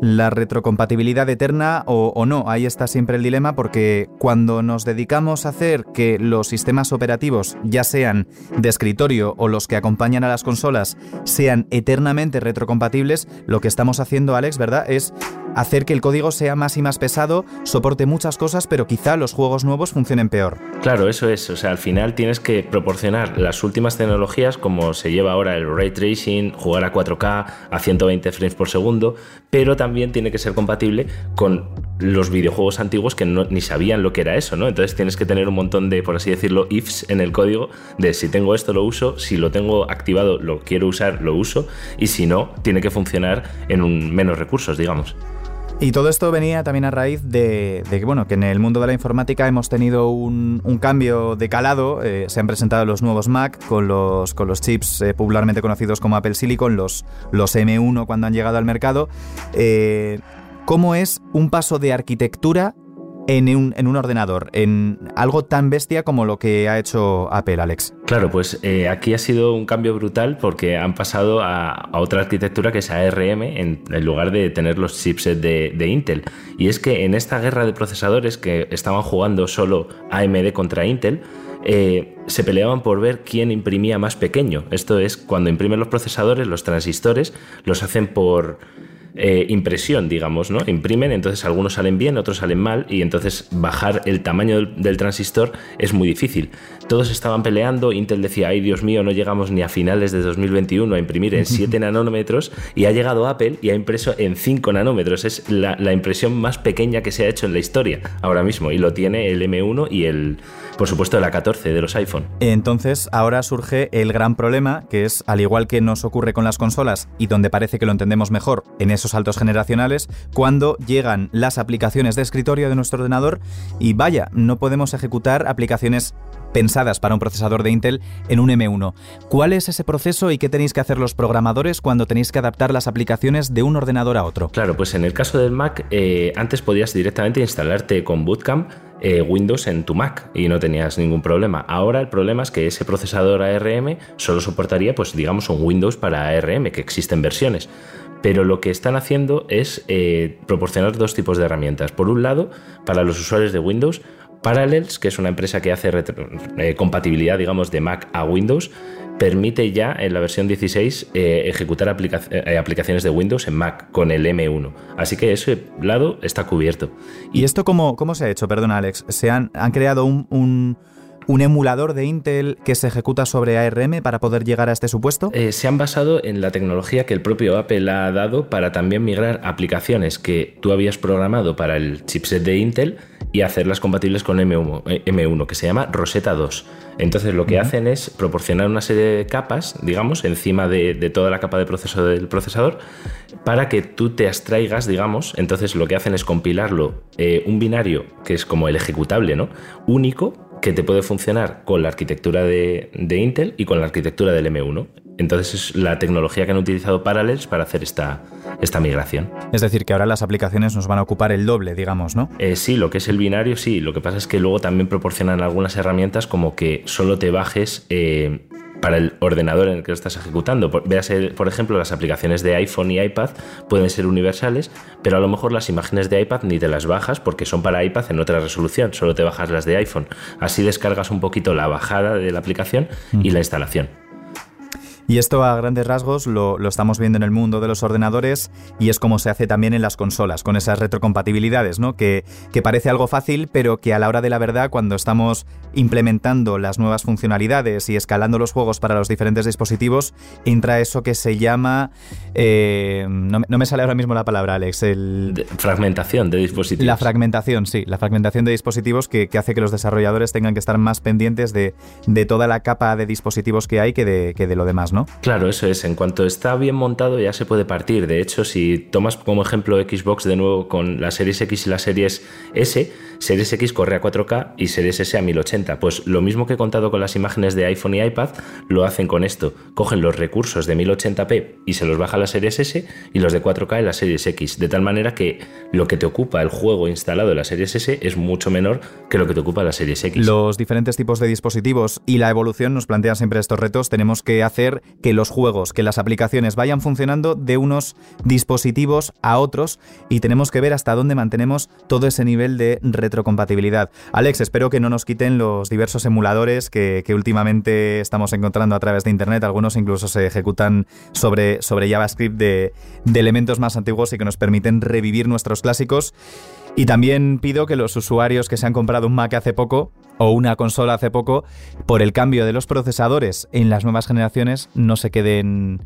La retrocompatibilidad eterna o, no. Ahí está siempre el dilema porque cuando nos dedicamos a hacer que los sistemas operativos, ya sean de escritorio o los que acompañan a las consolas, sean eternamente retrocompatibles, lo que estamos haciendo, Alex, ¿verdad? Es hacer que el código sea más y más pesado, soporte muchas cosas, pero quizá los juegos nuevos funcionen peor. Claro, eso es. O sea, al final tienes que proporcionar las últimas tecnologías, como se lleva ahora el ray tracing, jugar a 4K a 120 frames por segundo, pero también tiene que ser compatible con los videojuegos antiguos que no, ni sabían lo que era eso, ¿no? Entonces tienes que tener un montón de, por así decirlo, ifs en el código de si tengo esto lo uso, si lo tengo activado lo quiero usar, lo uso, y si no, tiene que funcionar en un menos recursos, digamos. Y todo esto venía también a raíz de, que, bueno, que en el mundo de la informática hemos tenido un, cambio de calado. Eh, se han presentado los nuevos Mac con los, con los chips eh, popularmente conocidos como Apple Silicon, los, los M1 cuando han llegado al mercado. Eh, ¿Cómo es un paso de arquitectura en un, en un, ordenador, en algo tan bestia como lo que ha hecho Apple, Alex. Claro, pues eh, aquí ha sido un cambio brutal porque han pasado a, otra arquitectura que es ARM en, lugar de tener los chipsets de, de, Intel. Y es que en esta guerra de procesadores que estaban jugando solo AMD contra Intel, eh, se peleaban por ver quién imprimía más pequeño. Esto es, cuando imprimen los procesadores, los transistores los hacen por eh, impresión, digamos, ¿no? Imprimen, entonces algunos salen bien, otros salen mal, y entonces bajar el tamaño del, del, transistor es muy difícil. Todos estaban peleando, Intel decía, ay Dios mío, no llegamos ni a finales de 2021 a imprimir en 7 [LAUGHS] nanómetros, y ha llegado Apple y ha impreso en 5 nanómetros. Es la, la impresión más pequeña que se ha hecho en la historia ahora mismo, y lo tiene el M1 y el, por supuesto, la 14 de los iPhone. Entonces, ahora surge el gran problema, que es, al igual que nos ocurre con las consolas, y donde parece que lo entendemos mejor en esos saltos generacionales, cuando llegan las aplicaciones de escritorio de nuestro ordenador y vaya, no podemos ejecutar aplicaciones pensadas para un procesador de Intel en un M1. ¿Cuál es ese proceso y qué tenéis que hacer los programadores cuando tenéis que adaptar las aplicaciones de un ordenador a otro? Claro, pues en el caso del Mac, eh, antes podías directamente instalarte con Bootcamp eh, Windows en tu Mac y no tenías ningún problema. Ahora el problema es que ese procesador ARM solo soportaría, pues digamos, un Windows para ARM, que existen versiones. Pero lo que están haciendo es eh, proporcionar dos tipos de herramientas. Por un lado, para los usuarios de Windows, Parallels, que es una empresa que hace eh, compatibilidad, digamos, de Mac a Windows, permite ya en la versión 16 eh, ejecutar aplica eh, aplicaciones de Windows en Mac con el M1. Así que ese lado está cubierto. ¿Y esto cómo, cómo se ha hecho? Perdona, Alex. ¿Se han, han creado un, un un emulador de Intel que se ejecuta sobre ARM para poder llegar a este supuesto? Eh, se han basado en la tecnología que el propio Apple ha dado para también migrar aplicaciones que tú habías programado para el chipset de Intel y hacerlas compatibles con M1, M1 que se llama Rosetta 2. Entonces lo que uh -huh. hacen es proporcionar una serie de capas, digamos, encima de, de, toda la capa de proceso del procesador para que tú te abstraigas, digamos. Entonces lo que hacen es compilarlo eh, un binario que es como el ejecutable, ¿no? Único que te puede funcionar con la arquitectura de, de, Intel y con la arquitectura del M1. Entonces es la tecnología que han utilizado Parallels para hacer esta, esta migración. Es decir, que ahora las aplicaciones nos van a ocupar el doble, digamos, ¿no? Eh, sí, lo que es el binario, sí. Lo que pasa es que luego también proporcionan algunas herramientas como que solo te bajes eh, para el ordenador en el que lo estás ejecutando. Véase, por ejemplo, las aplicaciones de iPhone y iPad pueden ser universales, pero a lo mejor las imágenes de iPad ni te las bajas porque son para iPad en otra resolución, solo te bajas las de iPhone. Así descargas un poquito la bajada de la aplicación y la instalación. Y esto a grandes rasgos lo, lo, estamos viendo en el mundo de los ordenadores y es como se hace también en las consolas, con esas retrocompatibilidades, ¿no? Que, que, parece algo fácil, pero que a la hora de la verdad, cuando estamos implementando las nuevas funcionalidades y escalando los juegos para los diferentes dispositivos, entra eso que se llama... Eh, no, no, me sale ahora mismo la palabra, Alex. El... De fragmentación de dispositivos. La fragmentación, sí. La fragmentación de dispositivos que, que hace que los desarrolladores tengan que estar más pendientes de, de toda la capa de dispositivos que hay que de, que de lo demás, ¿no? Claro, eso es. En cuanto está bien montado ya se puede partir. De hecho, si tomas como ejemplo Xbox de nuevo con las series X y las series S, Series X corre a 4K y Series S a 1080. Pues lo mismo que he contado con las imágenes de iPhone y iPad, lo hacen con esto. Cogen los recursos de 1080p y se los baja a la Series S y los de 4K en la Series X. De tal manera que lo que te ocupa el juego instalado en la Series S es mucho menor que lo que te ocupa la Series X. Los diferentes tipos de dispositivos y la evolución nos plantean siempre estos retos. Tenemos que hacer que los juegos, que las aplicaciones vayan funcionando de unos dispositivos a otros y tenemos que ver hasta dónde mantenemos todo ese nivel de retrocompatibilidad. Alex, espero que no nos quiten los diversos emuladores que, últimamente estamos encontrando a través de Internet. Algunos incluso se ejecutan sobre, sobre JavaScript de, de elementos más antiguos y que nos permiten revivir nuestros clásicos. Y también pido que los usuarios que se han comprado un Mac hace poco o una consola hace poco, por el cambio de los procesadores en las nuevas generaciones, no se queden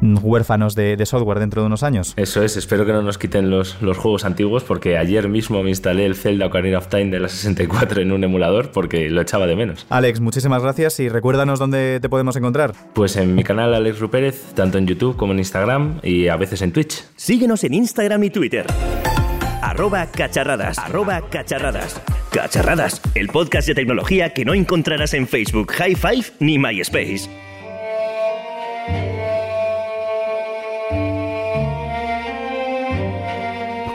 huérfanos de, software dentro de unos años. Eso es, espero que no nos quiten los, los, juegos antiguos porque ayer mismo me instalé el Zelda Ocarina of Time de la 64 en un emulador porque lo echaba de menos. Alex, muchísimas gracias y recuérdanos dónde te podemos encontrar. Pues en mi canal Alex Rupérez, tanto en YouTube como en Instagram y a veces en Twitch. Síguenos en Instagram y Twitter. Arroba cacharradas. Arroba cacharradas. Cacharradas, el podcast de tecnología que no encontrarás en Facebook, High Five ni MySpace.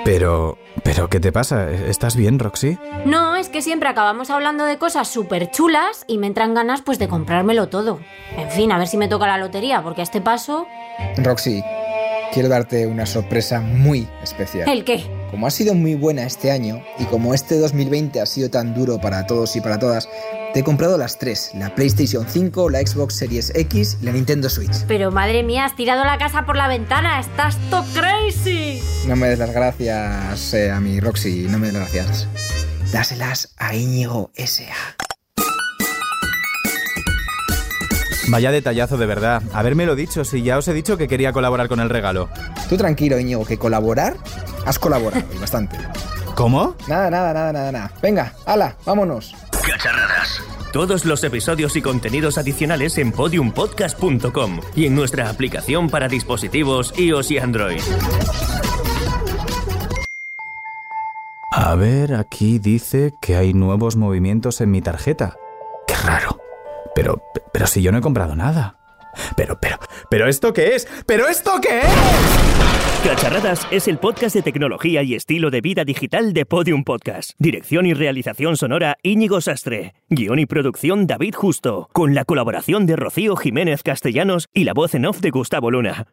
Pero, pero, ¿qué te pasa? ¿Estás bien, Roxy? No, es que siempre acabamos hablando de cosas súper chulas y me entran ganas pues de comprármelo todo. En fin, a ver si me toca la lotería, porque a este paso... Roxy, quiero darte una sorpresa muy especial. ¿El qué? Como ha sido muy buena este año y como este 2020 ha sido tan duro para todos y para todas, te he comprado las tres, la PlayStation 5, la Xbox Series X y la Nintendo Switch. Pero madre mía, has tirado la casa por la ventana, estás to crazy. No me des las gracias eh, a mi Roxy, no me des las gracias. Dáselas a Íñigo S.A. Vaya detallazo de verdad. Habérmelo dicho, si ya os he dicho que quería colaborar con el regalo. Tú tranquilo, Íñigo, que colaborar Has colaborado [LAUGHS] bastante. ¿Cómo? Nada, nada, nada, nada, nada. Venga, hala, vámonos. Cacharradas. Todos los episodios y contenidos adicionales en podiumpodcast.com y en nuestra aplicación para dispositivos iOS y Android. A ver, aquí dice que hay nuevos movimientos en mi tarjeta. Qué raro. Pero, pero si yo no he comprado nada. Pero, pero, pero ¿esto qué es? ¿Pero esto qué es? Cacharradas es el podcast de tecnología y estilo de vida digital de Podium Podcast. Dirección y realización sonora Íñigo Sastre. Guión y producción David Justo. Con la colaboración de Rocío Jiménez Castellanos y la voz en off de Gustavo Luna.